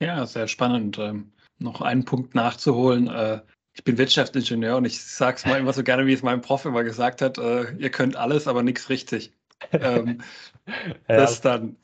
Ja, sehr spannend. Ähm, noch einen Punkt nachzuholen. Äh, ich bin Wirtschaftsingenieur und ich sage es mal immer so gerne, wie es mein Prof immer gesagt hat, äh, ihr könnt alles, aber nichts richtig. Ähm, ja. Das dann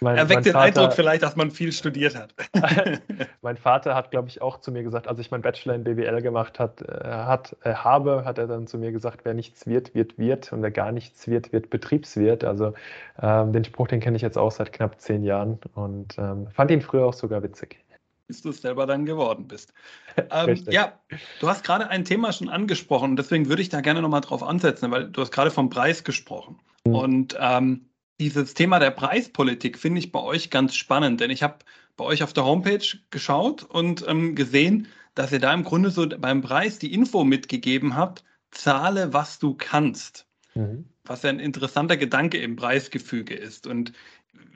mein, er weckt den Vater, Eindruck vielleicht, dass man viel studiert hat. mein Vater hat, glaube ich, auch zu mir gesagt, als ich meinen Bachelor in BWL gemacht hat, äh, hat, äh, habe, hat er dann zu mir gesagt, wer nichts wird, wird Wirt und wer gar nichts wird, wird Betriebswirt. Also ähm, den Spruch, den kenne ich jetzt auch seit knapp zehn Jahren und ähm, fand ihn früher auch sogar witzig. Bis du es selber dann geworden bist. ähm, ja, du hast gerade ein Thema schon angesprochen und deswegen würde ich da gerne nochmal drauf ansetzen, weil du hast gerade vom Preis gesprochen. Mhm. Und ähm, dieses Thema der Preispolitik finde ich bei euch ganz spannend, denn ich habe bei euch auf der Homepage geschaut und ähm, gesehen, dass ihr da im Grunde so beim Preis die Info mitgegeben habt, zahle, was du kannst. Mhm. Was ja ein interessanter Gedanke im Preisgefüge ist. Und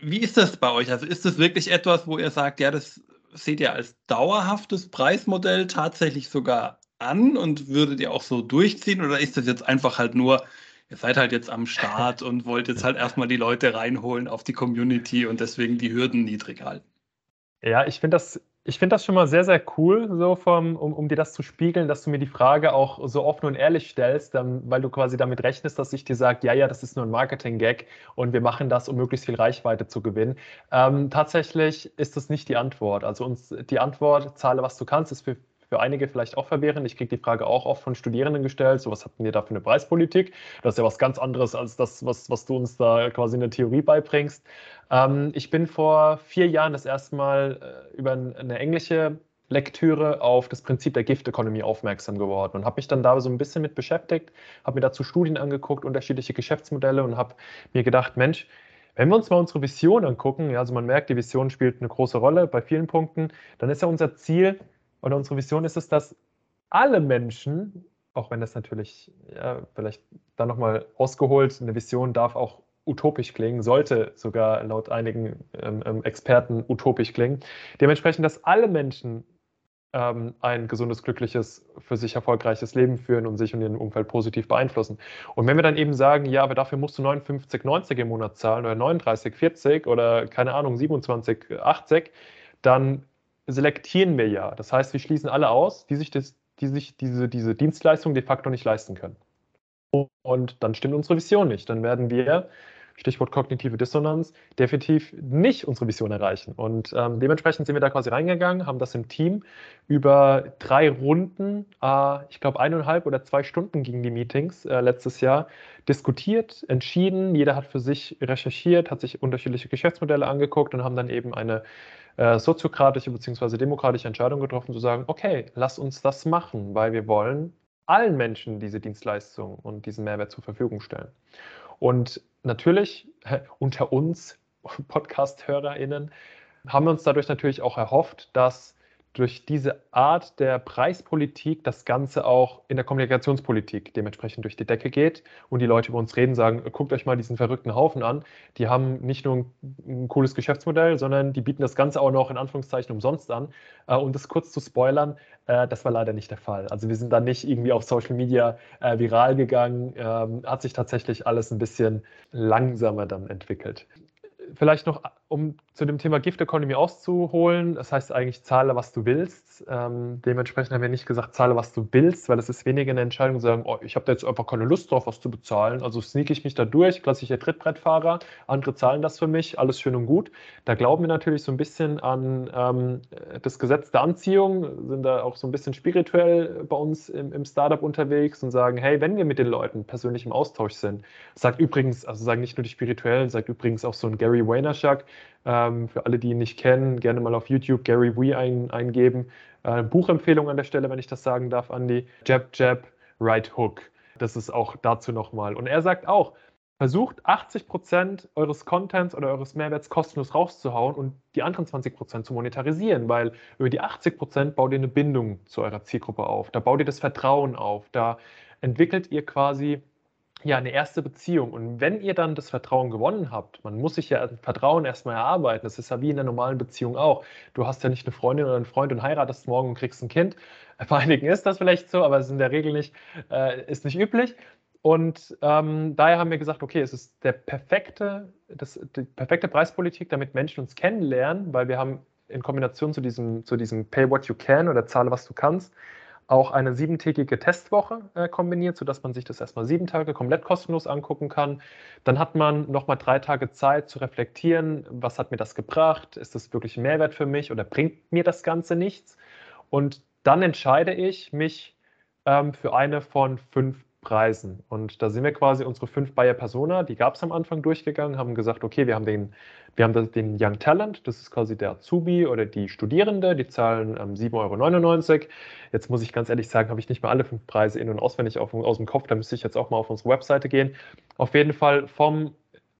wie ist das bei euch? Also ist das wirklich etwas, wo ihr sagt, ja, das seht ihr als dauerhaftes Preismodell tatsächlich sogar an und würdet ihr auch so durchziehen? Oder ist das jetzt einfach halt nur, ihr seid halt jetzt am Start und wollt jetzt halt erstmal die Leute reinholen auf die Community und deswegen die Hürden niedrig halten. Ja, ich finde das, ich das schon mal sehr, sehr cool, so vom, um, um dir das zu spiegeln, dass du mir die Frage auch so offen und ehrlich stellst, dann, weil du quasi damit rechnest, dass ich dir sage, ja, ja, das ist nur ein Marketing-Gag und wir machen das, um möglichst viel Reichweite zu gewinnen. Ähm, tatsächlich ist das nicht die Antwort. Also uns die Antwort, zahle, was du kannst, ist für für einige vielleicht auch verwirrend. Ich kriege die Frage auch oft von Studierenden gestellt, so was hatten wir da für eine Preispolitik? Das ist ja was ganz anderes als das, was, was du uns da quasi in der Theorie beibringst. Ähm, ich bin vor vier Jahren das erste Mal äh, über eine englische Lektüre auf das Prinzip der Giftökonomie aufmerksam geworden und habe mich dann da so ein bisschen mit beschäftigt, habe mir dazu Studien angeguckt, unterschiedliche Geschäftsmodelle und habe mir gedacht, Mensch, wenn wir uns mal unsere Vision angucken, ja, also man merkt, die Vision spielt eine große Rolle bei vielen Punkten, dann ist ja unser Ziel oder unsere Vision ist es, dass alle Menschen, auch wenn das natürlich ja, vielleicht dann nochmal ausgeholt, eine Vision darf auch utopisch klingen, sollte sogar laut einigen ähm, ähm Experten utopisch klingen. Dementsprechend, dass alle Menschen ähm, ein gesundes, glückliches, für sich erfolgreiches Leben führen und sich und ihr Umfeld positiv beeinflussen. Und wenn wir dann eben sagen, ja, aber dafür musst du 59,90 im Monat zahlen oder 39,40 oder keine Ahnung, 27,80, dann selektieren wir ja. Das heißt, wir schließen alle aus, die sich, das, die sich diese, diese Dienstleistung de facto nicht leisten können. Und dann stimmt unsere Vision nicht. Dann werden wir Stichwort kognitive Dissonanz, definitiv nicht unsere Vision erreichen. Und ähm, dementsprechend sind wir da quasi reingegangen, haben das im Team über drei Runden, äh, ich glaube eineinhalb oder zwei Stunden gingen die Meetings äh, letztes Jahr, diskutiert, entschieden. Jeder hat für sich recherchiert, hat sich unterschiedliche Geschäftsmodelle angeguckt und haben dann eben eine äh, soziokratische bzw. demokratische Entscheidung getroffen, zu sagen, okay, lass uns das machen, weil wir wollen allen Menschen diese Dienstleistung und diesen Mehrwert zur Verfügung stellen. Und natürlich unter uns Podcast-HörerInnen haben wir uns dadurch natürlich auch erhofft, dass durch diese Art der Preispolitik das Ganze auch in der Kommunikationspolitik dementsprechend durch die Decke geht und die Leute über uns reden, sagen, guckt euch mal diesen verrückten Haufen an. Die haben nicht nur ein, ein cooles Geschäftsmodell, sondern die bieten das Ganze auch noch in Anführungszeichen umsonst an. Äh, und das kurz zu spoilern, äh, das war leider nicht der Fall. Also wir sind da nicht irgendwie auf Social Media äh, viral gegangen, ähm, hat sich tatsächlich alles ein bisschen langsamer dann entwickelt vielleicht noch, um zu dem Thema Gift Economy auszuholen, das heißt eigentlich zahle, was du willst. Ähm, dementsprechend haben wir nicht gesagt, zahle, was du willst, weil es ist weniger eine Entscheidung zu sagen, oh, ich habe da jetzt einfach keine Lust drauf, was zu bezahlen. Also sneak ich mich da durch, klassischer Trittbrettfahrer, andere zahlen das für mich, alles schön und gut. Da glauben wir natürlich so ein bisschen an ähm, das Gesetz der Anziehung, sind da auch so ein bisschen spirituell bei uns im, im Startup unterwegs und sagen, hey, wenn wir mit den Leuten persönlich im Austausch sind, sagt übrigens, also sagen nicht nur die Spirituellen, sagt übrigens auch so ein Gary Vaynerchuk, ähm, für alle, die ihn nicht kennen, gerne mal auf YouTube Gary Wee ein, eingeben. Äh, Buchempfehlung an der Stelle, wenn ich das sagen darf, Andy. Jab, Jab, Right Hook. Das ist auch dazu nochmal. Und er sagt auch, versucht 80% eures Contents oder eures Mehrwerts kostenlos rauszuhauen und die anderen 20% zu monetarisieren, weil über die 80% baut ihr eine Bindung zu eurer Zielgruppe auf. Da baut ihr das Vertrauen auf. Da entwickelt ihr quasi ja, eine erste Beziehung. Und wenn ihr dann das Vertrauen gewonnen habt, man muss sich ja Vertrauen erstmal erarbeiten. Das ist ja wie in einer normalen Beziehung auch. Du hast ja nicht eine Freundin oder einen Freund und heiratest morgen und kriegst ein Kind. Bei einigen ist das vielleicht so, aber es ist in der Regel nicht, äh, ist nicht üblich. Und ähm, daher haben wir gesagt, okay, es ist der perfekte, das, die perfekte Preispolitik, damit Menschen uns kennenlernen, weil wir haben in Kombination zu diesem, zu diesem Pay What You Can oder Zahle, was du kannst, auch eine siebentägige Testwoche äh, kombiniert, sodass man sich das erstmal sieben Tage komplett kostenlos angucken kann. Dann hat man nochmal drei Tage Zeit zu reflektieren, was hat mir das gebracht, ist das wirklich ein Mehrwert für mich oder bringt mir das Ganze nichts? Und dann entscheide ich mich ähm, für eine von fünf Preisen. Und da sind wir quasi unsere fünf Buyer Persona, die gab es am Anfang durchgegangen, haben gesagt, okay, wir haben den, wir haben den Young Talent, das ist quasi der Azubi oder die Studierende, die zahlen ähm, 7,99 Euro. Jetzt muss ich ganz ehrlich sagen, habe ich nicht mal alle fünf Preise in- und auswendig auf, aus dem Kopf, da müsste ich jetzt auch mal auf unsere Webseite gehen. Auf jeden Fall vom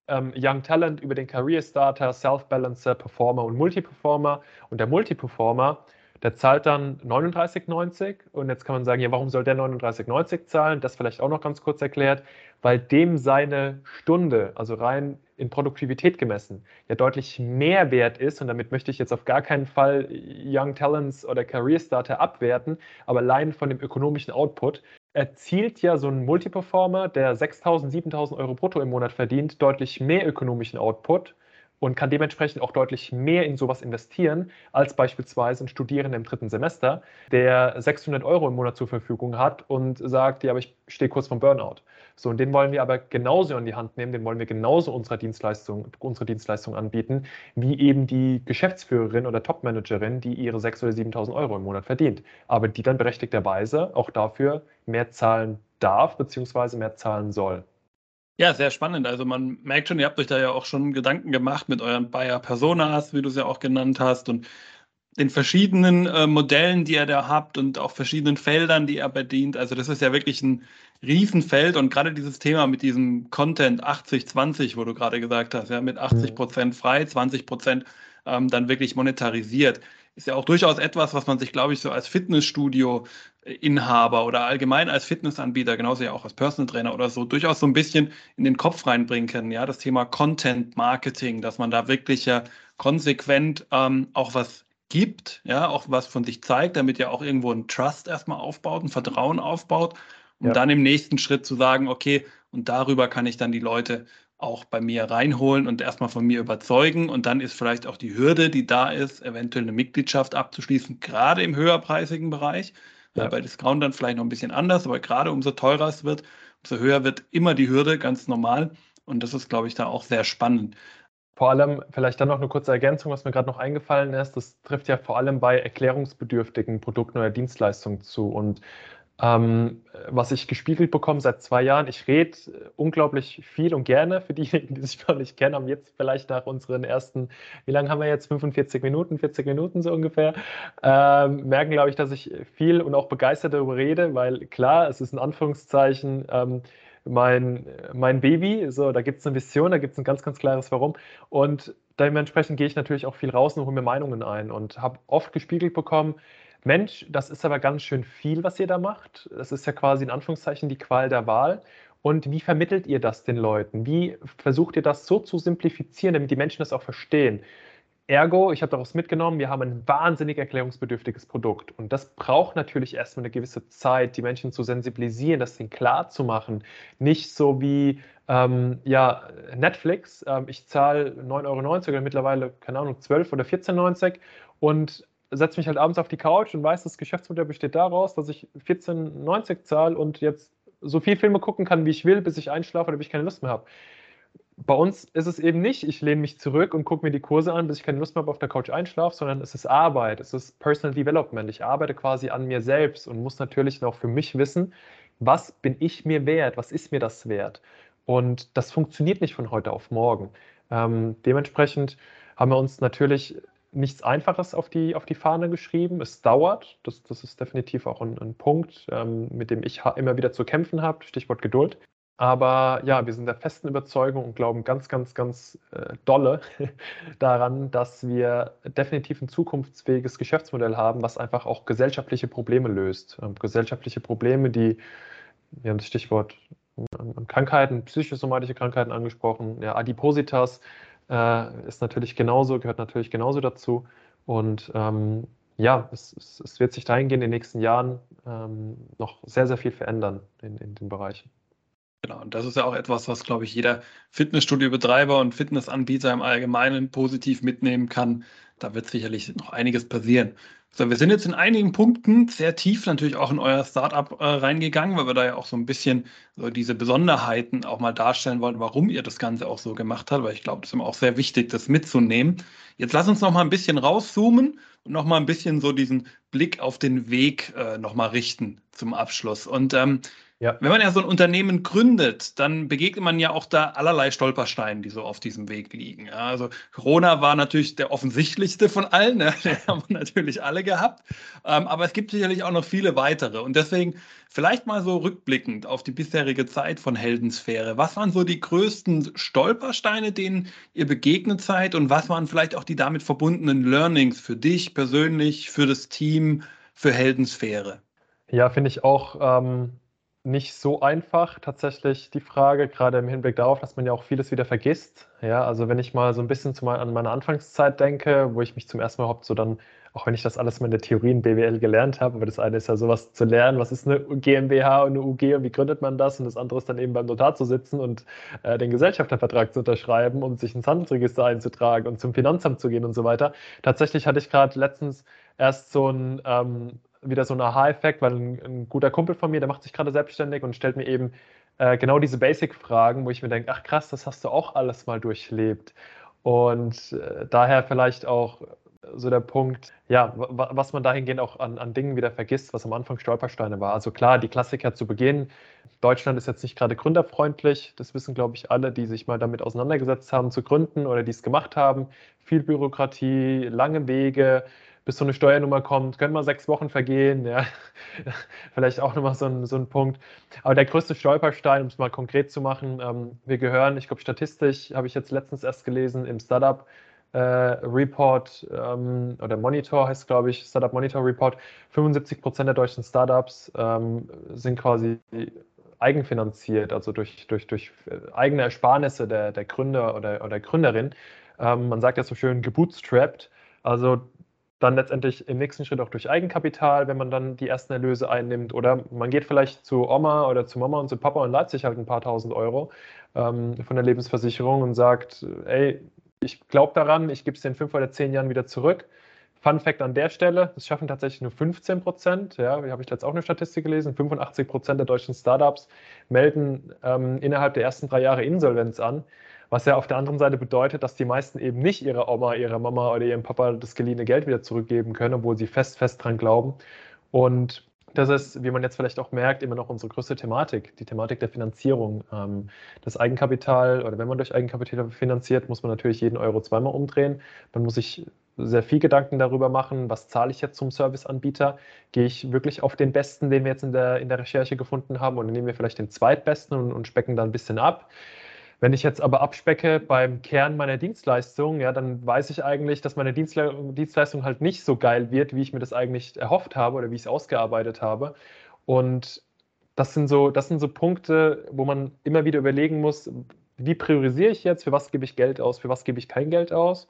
ähm, Young Talent über den Career Starter, Self-Balancer, Performer und Multi-Performer. Und der Multi-Performer, der zahlt dann 39,90 und jetzt kann man sagen, ja, warum soll der 39,90 zahlen? Das vielleicht auch noch ganz kurz erklärt, weil dem seine Stunde, also rein in Produktivität gemessen, ja deutlich mehr wert ist und damit möchte ich jetzt auf gar keinen Fall Young Talents oder Career Starter abwerten, aber allein von dem ökonomischen Output erzielt ja so ein Multiperformer, der 6.000, 7.000 Euro brutto im Monat verdient, deutlich mehr ökonomischen Output und kann dementsprechend auch deutlich mehr in sowas investieren, als beispielsweise ein Studierender im dritten Semester, der 600 Euro im Monat zur Verfügung hat und sagt, ja, aber ich stehe kurz vom Burnout. So, und den wollen wir aber genauso in die Hand nehmen, den wollen wir genauso unserer Dienstleistung, unsere Dienstleistung anbieten, wie eben die Geschäftsführerin oder Topmanagerin, die ihre 6.000 oder 7.000 Euro im Monat verdient, aber die dann berechtigterweise auch dafür mehr zahlen darf, beziehungsweise mehr zahlen soll. Ja, sehr spannend. Also man merkt schon, ihr habt euch da ja auch schon Gedanken gemacht mit euren Bayer Personas, wie du es ja auch genannt hast, und den verschiedenen äh, Modellen, die ihr da habt und auch verschiedenen Feldern, die ihr bedient. Also das ist ja wirklich ein Riesenfeld und gerade dieses Thema mit diesem Content 80-20, wo du gerade gesagt hast, ja, mit 80 mhm. Prozent frei, 20 Prozent ähm, dann wirklich monetarisiert ist ja auch durchaus etwas, was man sich, glaube ich, so als Fitnessstudio-Inhaber oder allgemein als Fitnessanbieter, genauso ja auch als Personal Trainer oder so, durchaus so ein bisschen in den Kopf reinbringen kann. Ja, das Thema Content Marketing, dass man da wirklich ja konsequent ähm, auch was gibt, ja, auch was von sich zeigt, damit ja auch irgendwo ein Trust erstmal aufbaut, ein Vertrauen aufbaut, um ja. dann im nächsten Schritt zu sagen, okay, und darüber kann ich dann die Leute auch bei mir reinholen und erstmal von mir überzeugen. Und dann ist vielleicht auch die Hürde, die da ist, eventuell eine Mitgliedschaft abzuschließen, gerade im höherpreisigen Bereich. Ja. Bei Discount dann vielleicht noch ein bisschen anders, aber gerade umso teurer es wird, umso höher wird immer die Hürde, ganz normal. Und das ist, glaube ich, da auch sehr spannend. Vor allem, vielleicht dann noch eine kurze Ergänzung, was mir gerade noch eingefallen ist, das trifft ja vor allem bei erklärungsbedürftigen Produkten oder Dienstleistungen zu. Und ähm, was ich gespiegelt bekomme seit zwei Jahren, ich rede unglaublich viel und gerne. Für diejenigen, die sich noch nicht kennen, haben jetzt vielleicht nach unseren ersten, wie lange haben wir jetzt? 45 Minuten, 40 Minuten so ungefähr, ähm, merken, glaube ich, dass ich viel und auch begeistert darüber rede, weil klar, es ist in Anführungszeichen ähm, mein, mein Baby, so, da gibt es eine Vision, da gibt es ein ganz, ganz klares Warum. Und dementsprechend gehe ich natürlich auch viel raus und hole mir Meinungen ein und habe oft gespiegelt bekommen, Mensch, das ist aber ganz schön viel, was ihr da macht. Das ist ja quasi in Anführungszeichen die Qual der Wahl. Und wie vermittelt ihr das den Leuten? Wie versucht ihr das so zu simplifizieren, damit die Menschen das auch verstehen? Ergo, ich habe daraus mitgenommen, wir haben ein wahnsinnig erklärungsbedürftiges Produkt. Und das braucht natürlich erstmal eine gewisse Zeit, die Menschen zu sensibilisieren, das denen klar zu machen. Nicht so wie ähm, ja, Netflix. Ähm, ich zahle 9,90 Euro oder mittlerweile, keine Ahnung, 12 oder 14,90 Euro und setze mich halt abends auf die Couch und weiß, das Geschäftsmodell besteht daraus, dass ich 14,90 zahle und jetzt so viel Filme gucken kann, wie ich will, bis ich einschlafe oder bis ich keine Lust mehr habe. Bei uns ist es eben nicht, ich lehne mich zurück und gucke mir die Kurse an, bis ich keine Lust mehr habe, auf der Couch einschlafe, sondern es ist Arbeit, es ist Personal Development. Ich arbeite quasi an mir selbst und muss natürlich auch für mich wissen, was bin ich mir wert, was ist mir das wert. Und das funktioniert nicht von heute auf morgen. Ähm, dementsprechend haben wir uns natürlich nichts Einfaches auf die, auf die Fahne geschrieben. Es dauert. Das, das ist definitiv auch ein, ein Punkt, ähm, mit dem ich immer wieder zu kämpfen habe. Stichwort Geduld. Aber ja, wir sind der festen Überzeugung und glauben ganz, ganz, ganz äh, dolle daran, dass wir definitiv ein zukunftsfähiges Geschäftsmodell haben, was einfach auch gesellschaftliche Probleme löst. Ähm, gesellschaftliche Probleme, die, wir haben das Stichwort ähm, Krankheiten, psychosomatische Krankheiten angesprochen, ja, Adipositas, äh, ist natürlich genauso, gehört natürlich genauso dazu. Und ähm, ja, es, es, es, wird sich dahingehend in den nächsten Jahren ähm, noch sehr, sehr viel verändern in, in den Bereichen. Genau, und das ist ja auch etwas, was, glaube ich, jeder Fitnessstudio-Betreiber und Fitnessanbieter im Allgemeinen positiv mitnehmen kann. Da wird sicherlich noch einiges passieren. So, wir sind jetzt in einigen Punkten sehr tief natürlich auch in euer Startup äh, reingegangen, weil wir da ja auch so ein bisschen so diese Besonderheiten auch mal darstellen wollten, warum ihr das Ganze auch so gemacht habt, weil ich glaube, es ist immer auch sehr wichtig, das mitzunehmen. Jetzt lass uns noch mal ein bisschen rauszoomen und noch mal ein bisschen so diesen Blick auf den Weg äh, noch mal richten zum Abschluss. Und ähm, ja. Wenn man ja so ein Unternehmen gründet, dann begegnet man ja auch da allerlei Stolpersteinen, die so auf diesem Weg liegen. Ja, also Corona war natürlich der offensichtlichste von allen, ne? den haben wir natürlich alle gehabt. Ähm, aber es gibt sicherlich auch noch viele weitere. Und deswegen vielleicht mal so rückblickend auf die bisherige Zeit von Heldensphäre. Was waren so die größten Stolpersteine, denen ihr begegnet seid? Und was waren vielleicht auch die damit verbundenen Learnings für dich persönlich, für das Team, für Heldensphäre? Ja, finde ich auch. Ähm nicht so einfach tatsächlich die Frage, gerade im Hinblick darauf, dass man ja auch vieles wieder vergisst. Ja, also wenn ich mal so ein bisschen zu mal an meine Anfangszeit denke, wo ich mich zum ersten Mal überhaupt so dann, auch wenn ich das alles mal in der Theorie in BWL gelernt habe, aber das eine ist ja sowas zu lernen, was ist eine GmbH und eine UG und wie gründet man das und das andere ist dann eben beim Notar zu sitzen und äh, den Gesellschaftervertrag zu unterschreiben und sich ins Handelsregister einzutragen und zum Finanzamt zu gehen und so weiter. Tatsächlich hatte ich gerade letztens erst so ein ähm, wieder so ein Aha-Effekt, weil ein, ein, guter Kumpel von mir, der macht sich gerade selbstständig und stellt mir eben äh, genau diese Basic-Fragen, wo ich mir denke, ach krass, das hast du auch alles mal durchlebt. Und äh, daher vielleicht auch so der Punkt, ja, was man dahingehend auch an, an Dingen wieder vergisst, was am Anfang Stolpersteine war. Also klar, die Klassiker zu Beginn. Deutschland ist jetzt nicht gerade gründerfreundlich. Das wissen, glaube ich, alle, die sich mal damit auseinandergesetzt haben zu gründen oder die es gemacht haben. Viel Bürokratie, lange Wege, bis so eine Steuernummer kommt, können mal sechs Wochen vergehen, ja. vielleicht auch nochmal so ein, so ein Punkt. Aber der größte Stolperstein, um es mal konkret zu machen, ähm, wir gehören, ich glaube statistisch, habe ich jetzt letztens erst gelesen, im Startup äh, Report ähm, oder Monitor heißt glaube ich, Startup Monitor Report, 75 Prozent der deutschen Startups ähm, sind quasi eigenfinanziert, also durch, durch, durch eigene Ersparnisse der, der Gründer oder, oder Gründerin. Ähm, man sagt ja so schön gebootstrapped. Also dann letztendlich im nächsten Schritt auch durch Eigenkapital, wenn man dann die ersten Erlöse einnimmt. Oder man geht vielleicht zu Oma oder zu Mama und zu Papa und leiht sich halt ein paar tausend Euro ähm, von der Lebensversicherung und sagt, ey, ich glaube daran, ich gebe es in fünf oder zehn Jahren wieder zurück. Fun Fact an der Stelle, das schaffen tatsächlich nur 15 Prozent. Ja, habe ich jetzt auch eine Statistik gelesen. 85 Prozent der deutschen Startups melden ähm, innerhalb der ersten drei Jahre Insolvenz an. Was ja auf der anderen Seite bedeutet, dass die meisten eben nicht ihrer Oma, ihrer Mama oder ihrem Papa das geliehene Geld wieder zurückgeben können, obwohl sie fest, fest dran glauben. Und das ist, wie man jetzt vielleicht auch merkt, immer noch unsere größte Thematik, die Thematik der Finanzierung. Ähm, das Eigenkapital oder wenn man durch Eigenkapital finanziert, muss man natürlich jeden Euro zweimal umdrehen. Man muss sich sehr viel Gedanken darüber machen, was zahle ich jetzt zum Serviceanbieter? Gehe ich wirklich auf den besten, den wir jetzt in der, in der Recherche gefunden haben, oder nehmen wir vielleicht den zweitbesten und, und specken da ein bisschen ab? Wenn ich jetzt aber abspecke beim Kern meiner Dienstleistung, ja, dann weiß ich eigentlich, dass meine Dienstle Dienstleistung halt nicht so geil wird, wie ich mir das eigentlich erhofft habe oder wie ich es ausgearbeitet habe. Und das sind so, das sind so Punkte, wo man immer wieder überlegen muss, wie priorisiere ich jetzt, für was gebe ich Geld aus, für was gebe ich kein Geld aus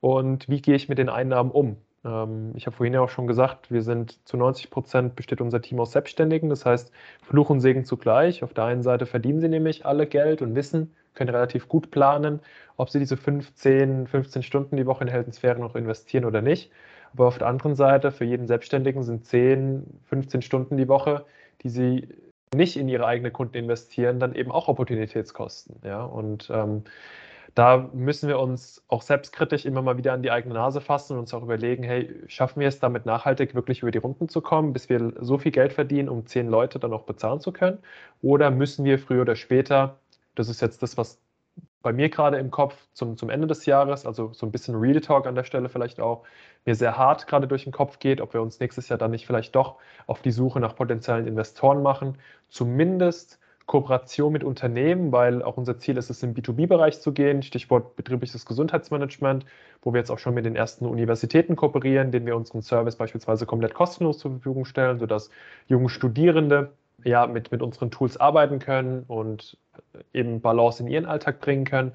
und wie gehe ich mit den Einnahmen um. Ähm, ich habe vorhin ja auch schon gesagt, wir sind zu 90 Prozent besteht unser Team aus Selbstständigen. Das heißt, Fluch und Segen zugleich. Auf der einen Seite verdienen sie nämlich alle Geld und wissen, können relativ gut planen, ob sie diese 15, 15 Stunden die Woche in Heldensphäre noch investieren oder nicht. Aber auf der anderen Seite, für jeden Selbstständigen sind 10, 15 Stunden die Woche, die sie nicht in ihre eigenen Kunden investieren, dann eben auch Opportunitätskosten. Ja? Und ähm, da müssen wir uns auch selbstkritisch immer mal wieder an die eigene Nase fassen und uns auch überlegen, hey, schaffen wir es damit nachhaltig wirklich über die Runden zu kommen, bis wir so viel Geld verdienen, um zehn Leute dann auch bezahlen zu können? Oder müssen wir früher oder später das ist jetzt das, was bei mir gerade im Kopf zum, zum Ende des Jahres, also so ein bisschen Real Talk an der Stelle vielleicht auch, mir sehr hart gerade durch den Kopf geht, ob wir uns nächstes Jahr dann nicht vielleicht doch auf die Suche nach potenziellen Investoren machen, zumindest Kooperation mit Unternehmen, weil auch unser Ziel ist es, im B2B-Bereich zu gehen, Stichwort betriebliches Gesundheitsmanagement, wo wir jetzt auch schon mit den ersten Universitäten kooperieren, denen wir unseren Service beispielsweise komplett kostenlos zur Verfügung stellen, sodass junge Studierende ja, mit, mit unseren Tools arbeiten können und eben Balance in ihren Alltag bringen können.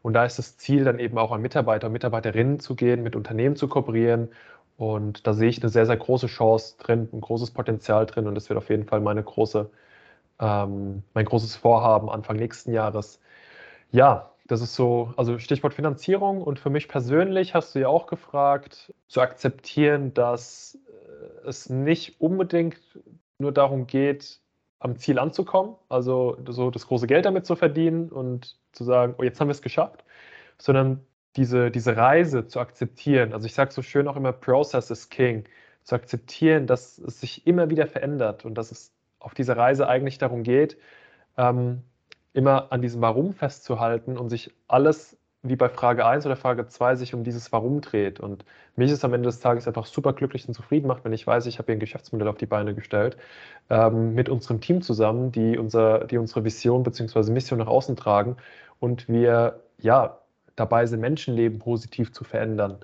Und da ist das Ziel dann eben auch an Mitarbeiter und Mitarbeiterinnen zu gehen, mit Unternehmen zu kooperieren. Und da sehe ich eine sehr, sehr große Chance drin, ein großes Potenzial drin. Und das wird auf jeden Fall meine große, ähm, mein großes Vorhaben Anfang nächsten Jahres. Ja, das ist so, also Stichwort Finanzierung. Und für mich persönlich hast du ja auch gefragt, zu akzeptieren, dass es nicht unbedingt nur darum geht, am Ziel anzukommen, also so das große Geld damit zu verdienen und zu sagen, oh, jetzt haben wir es geschafft, sondern diese, diese Reise zu akzeptieren. Also ich sage so schön auch immer, Process is King, zu akzeptieren, dass es sich immer wieder verändert und dass es auf dieser Reise eigentlich darum geht, ähm, immer an diesem Warum festzuhalten und sich alles wie bei Frage 1 oder Frage 2 sich um dieses Warum dreht. Und mich ist am Ende des Tages einfach super glücklich und zufrieden macht, wenn ich weiß, ich habe hier ein Geschäftsmodell auf die Beine gestellt, ähm, mit unserem Team zusammen, die, unser, die unsere Vision bzw. Mission nach außen tragen und wir ja dabei sind, Menschenleben positiv zu verändern.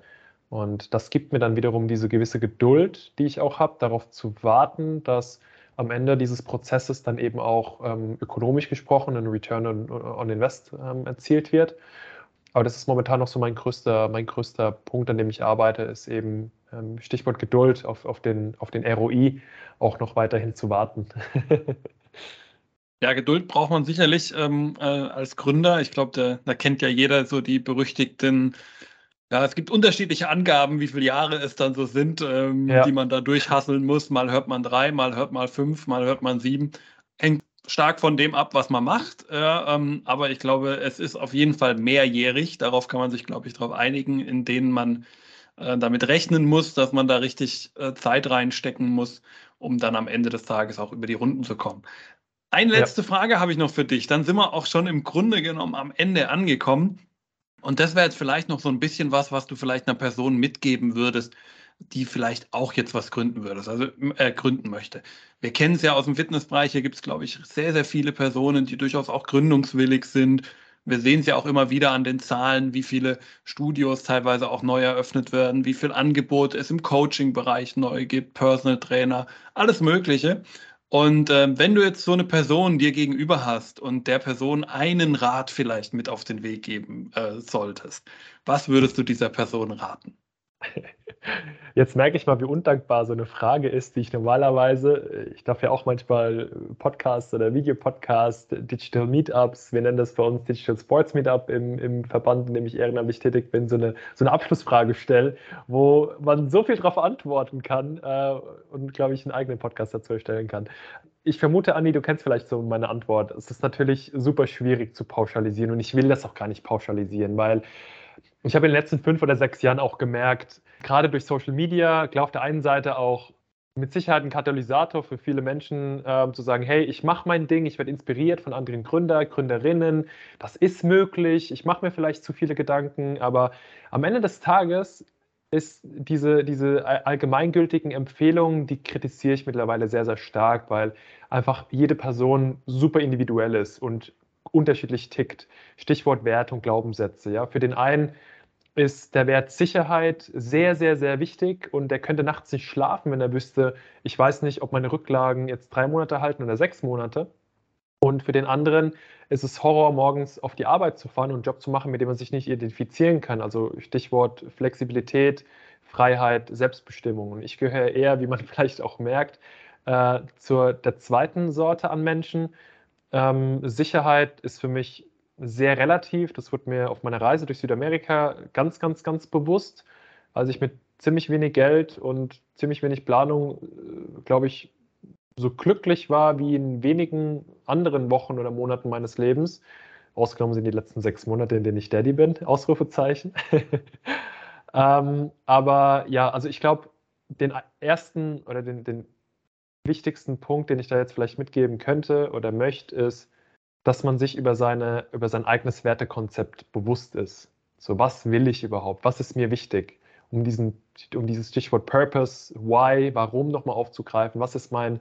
Und das gibt mir dann wiederum diese gewisse Geduld, die ich auch habe, darauf zu warten, dass am Ende dieses Prozesses dann eben auch ähm, ökonomisch gesprochen ein Return on, on Invest ähm, erzielt wird. Aber das ist momentan noch so mein größter, mein größter Punkt, an dem ich arbeite, ist eben ähm, Stichwort Geduld auf, auf, den, auf den ROI auch noch weiterhin zu warten. Ja, Geduld braucht man sicherlich ähm, äh, als Gründer. Ich glaube, da, kennt ja jeder so die berüchtigten, ja, es gibt unterschiedliche Angaben, wie viele Jahre es dann so sind, ähm, ja. die man da durchhasseln muss. Mal hört man drei, mal hört man fünf, mal hört man sieben. Hängt stark von dem ab, was man macht. Äh, ähm, aber ich glaube, es ist auf jeden Fall mehrjährig. Darauf kann man sich, glaube ich, darauf einigen, in denen man äh, damit rechnen muss, dass man da richtig äh, Zeit reinstecken muss, um dann am Ende des Tages auch über die Runden zu kommen. Eine letzte ja. Frage habe ich noch für dich. Dann sind wir auch schon im Grunde genommen am Ende angekommen. Und das wäre jetzt vielleicht noch so ein bisschen was, was du vielleicht einer Person mitgeben würdest, die vielleicht auch jetzt was gründen würdest, also äh, gründen möchte. Wir kennen es ja aus dem Fitnessbereich, hier gibt es, glaube ich, sehr, sehr viele Personen, die durchaus auch gründungswillig sind. Wir sehen es ja auch immer wieder an den Zahlen, wie viele Studios teilweise auch neu eröffnet werden, wie viel Angebot es im Coaching-Bereich neu gibt, Personal Trainer, alles Mögliche. Und äh, wenn du jetzt so eine Person dir gegenüber hast und der Person einen Rat vielleicht mit auf den Weg geben äh, solltest, was würdest du dieser Person raten? Jetzt merke ich mal, wie undankbar so eine Frage ist, die ich normalerweise, ich darf ja auch manchmal Podcasts oder Videopodcasts, Digital Meetups, wir nennen das bei uns Digital Sports Meetup im, im Verband, in dem ich ehrenamtlich tätig bin, so eine, so eine Abschlussfrage stelle, wo man so viel darauf antworten kann äh, und, glaube ich, einen eigenen Podcast dazu erstellen kann. Ich vermute, Anni, du kennst vielleicht so meine Antwort. Es ist natürlich super schwierig zu pauschalisieren und ich will das auch gar nicht pauschalisieren, weil ich habe in den letzten fünf oder sechs Jahren auch gemerkt, gerade durch Social Media, klar auf der einen Seite auch mit Sicherheit ein Katalysator für viele Menschen, äh, zu sagen, hey, ich mache mein Ding, ich werde inspiriert von anderen Gründer, Gründerinnen, das ist möglich, ich mache mir vielleicht zu viele Gedanken, aber am Ende des Tages ist diese, diese allgemeingültigen Empfehlungen, die kritisiere ich mittlerweile sehr, sehr stark, weil einfach jede Person super individuell ist und unterschiedlich tickt. Stichwort Wert und Glaubenssätze. Ja? Für den einen ist der Wert Sicherheit sehr, sehr, sehr wichtig und der könnte nachts nicht schlafen, wenn er wüsste, ich weiß nicht, ob meine Rücklagen jetzt drei Monate halten oder sechs Monate. Und für den anderen ist es Horror, morgens auf die Arbeit zu fahren und einen Job zu machen, mit dem man sich nicht identifizieren kann. Also Stichwort Flexibilität, Freiheit, Selbstbestimmung. Und ich gehöre eher, wie man vielleicht auch merkt, äh, zur der zweiten Sorte an Menschen. Ähm, Sicherheit ist für mich sehr relativ. Das wird mir auf meiner Reise durch Südamerika ganz, ganz, ganz bewusst, als ich mit ziemlich wenig Geld und ziemlich wenig Planung, äh, glaube ich, so glücklich war wie in wenigen anderen Wochen oder Monaten meines Lebens. Ausgenommen sind die letzten sechs Monate, in denen ich Daddy bin, Ausrufezeichen. ähm, aber ja, also ich glaube, den ersten oder den, den wichtigsten Punkt, den ich da jetzt vielleicht mitgeben könnte oder möchte, ist, dass man sich über, seine, über sein eigenes Wertekonzept bewusst ist. So, was will ich überhaupt? Was ist mir wichtig? Um, diesen, um dieses Stichwort Purpose, Why, Warum nochmal aufzugreifen. Was ist mein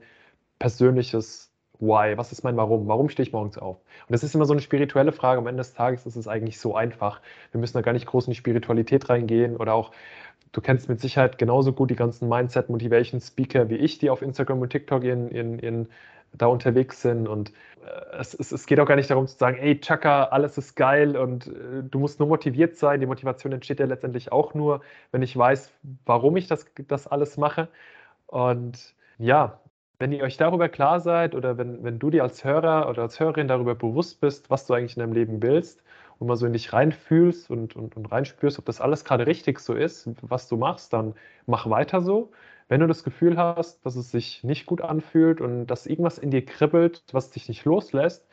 persönliches Why? Was ist mein Warum? Warum stehe ich morgens auf? Und das ist immer so eine spirituelle Frage. Am Ende des Tages ist es eigentlich so einfach. Wir müssen da gar nicht groß in die Spiritualität reingehen oder auch Du kennst mit Sicherheit genauso gut die ganzen Mindset-Motivation-Speaker wie ich, die auf Instagram und TikTok in, in, in da unterwegs sind. Und äh, es, es, es, geht auch gar nicht darum zu sagen, ey, Chaka, alles ist geil und äh, du musst nur motiviert sein. Die Motivation entsteht ja letztendlich auch nur, wenn ich weiß, warum ich das, das alles mache. Und ja, wenn ihr euch darüber klar seid oder wenn, wenn du dir als Hörer oder als Hörerin darüber bewusst bist, was du eigentlich in deinem Leben willst und mal so in dich reinfühlst und, und, und reinspürst, ob das alles gerade richtig so ist, was du machst, dann mach weiter so. Wenn du das Gefühl hast, dass es sich nicht gut anfühlt und dass irgendwas in dir kribbelt, was dich nicht loslässt,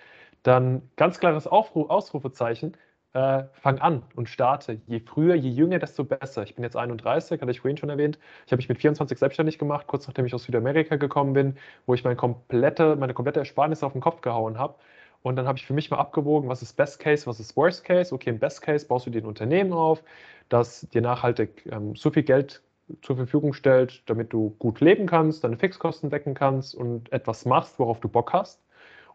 dann ganz klares Aufruf, Ausrufezeichen, äh, fang an und starte. Je früher, je jünger, desto besser. Ich bin jetzt 31, hatte ich vorhin schon erwähnt. Ich habe mich mit 24 selbstständig gemacht, kurz nachdem ich aus Südamerika gekommen bin, wo ich meine komplette, meine komplette Ersparnis auf den Kopf gehauen habe. Und dann habe ich für mich mal abgewogen, was ist Best Case, was ist Worst Case. Okay, im Best Case baust du dir ein Unternehmen auf, das dir nachhaltig ähm, so viel Geld zur Verfügung stellt, damit du gut leben kannst, deine Fixkosten decken kannst und etwas machst, worauf du Bock hast.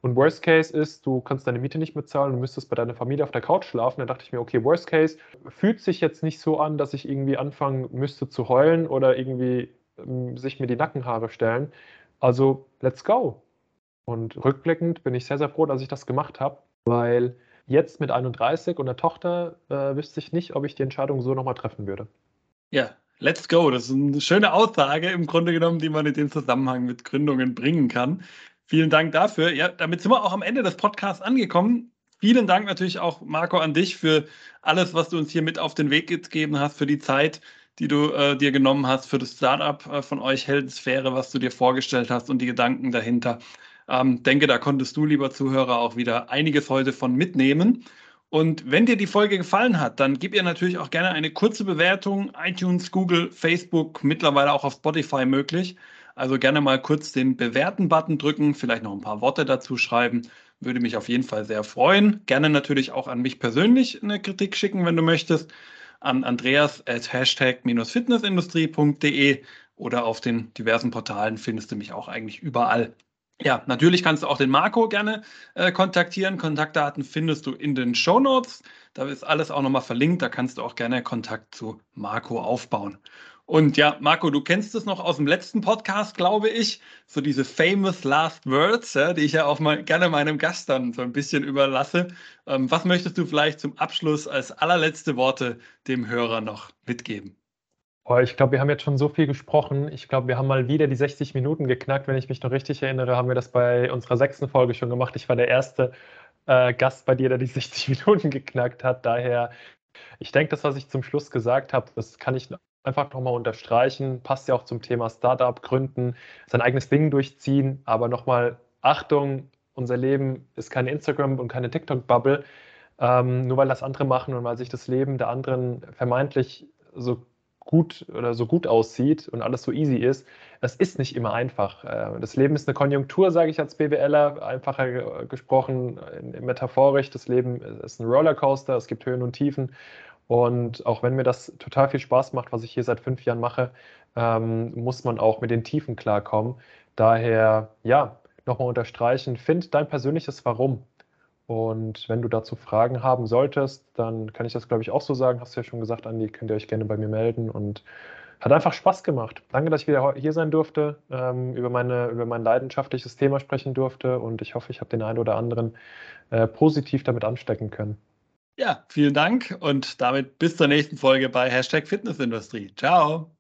Und Worst Case ist, du kannst deine Miete nicht bezahlen und müsstest bei deiner Familie auf der Couch schlafen. Da dachte ich mir, okay, Worst Case fühlt sich jetzt nicht so an, dass ich irgendwie anfangen müsste zu heulen oder irgendwie ähm, sich mir die Nackenhaare stellen. Also, let's go. Und rückblickend bin ich sehr, sehr froh, dass ich das gemacht habe, weil jetzt mit 31 und der Tochter äh, wüsste ich nicht, ob ich die Entscheidung so nochmal treffen würde. Ja, let's go. Das ist eine schöne Aussage im Grunde genommen, die man in dem Zusammenhang mit Gründungen bringen kann. Vielen Dank dafür. Ja, damit sind wir auch am Ende des Podcasts angekommen. Vielen Dank natürlich auch, Marco, an dich für alles, was du uns hier mit auf den Weg gegeben hast, für die Zeit, die du äh, dir genommen hast, für das Startup äh, von euch Heldensphäre, was du dir vorgestellt hast und die Gedanken dahinter. Ähm, denke, da konntest du, lieber Zuhörer, auch wieder einiges heute von mitnehmen. Und wenn dir die Folge gefallen hat, dann gib ihr natürlich auch gerne eine kurze Bewertung. iTunes, Google, Facebook, mittlerweile auch auf Spotify möglich. Also gerne mal kurz den Bewerten-Button drücken, vielleicht noch ein paar Worte dazu schreiben. Würde mich auf jeden Fall sehr freuen. Gerne natürlich auch an mich persönlich eine Kritik schicken, wenn du möchtest. An Andreas at hashtag-fitnessindustrie.de oder auf den diversen Portalen findest du mich auch eigentlich überall. Ja, natürlich kannst du auch den Marco gerne äh, kontaktieren. Kontaktdaten findest du in den Show Notes. Da ist alles auch nochmal verlinkt. Da kannst du auch gerne Kontakt zu Marco aufbauen. Und ja, Marco, du kennst es noch aus dem letzten Podcast, glaube ich. So diese famous last words, ja, die ich ja auch mal gerne meinem Gast dann so ein bisschen überlasse. Ähm, was möchtest du vielleicht zum Abschluss als allerletzte Worte dem Hörer noch mitgeben? Oh, ich glaube, wir haben jetzt schon so viel gesprochen. Ich glaube, wir haben mal wieder die 60 Minuten geknackt. Wenn ich mich noch richtig erinnere, haben wir das bei unserer sechsten Folge schon gemacht. Ich war der erste äh, Gast bei dir, der die 60 Minuten geknackt hat. Daher, ich denke, das, was ich zum Schluss gesagt habe, das kann ich einfach nochmal unterstreichen. Passt ja auch zum Thema Startup, Gründen, sein eigenes Ding durchziehen. Aber nochmal Achtung, unser Leben ist keine Instagram- und keine TikTok-Bubble. Ähm, nur weil das andere machen und weil sich das Leben der anderen vermeintlich so gut oder so gut aussieht und alles so easy ist. Es ist nicht immer einfach. Äh, das Leben ist eine Konjunktur, sage ich als BWLer, einfacher gesprochen, metaphorisch. Das Leben ist ein Rollercoaster, es gibt Höhen und Tiefen. Und auch wenn mir das total viel Spaß macht, was ich hier seit fünf Jahren mache, ähm, muss man auch mit den Tiefen klarkommen. Daher, ja, nochmal unterstreichen, find dein persönliches Warum. Und wenn du dazu Fragen haben solltest, dann kann ich das, glaube ich, auch so sagen. Hast du ja schon gesagt, Andi, könnt ihr euch gerne bei mir melden. Und hat einfach Spaß gemacht. Danke, dass ich wieder hier sein durfte, ähm, über, meine, über mein leidenschaftliches Thema sprechen durfte. Und ich hoffe, ich habe den einen oder anderen äh, positiv damit anstecken können. Ja, vielen Dank und damit bis zur nächsten Folge bei Hashtag Fitnessindustrie. Ciao.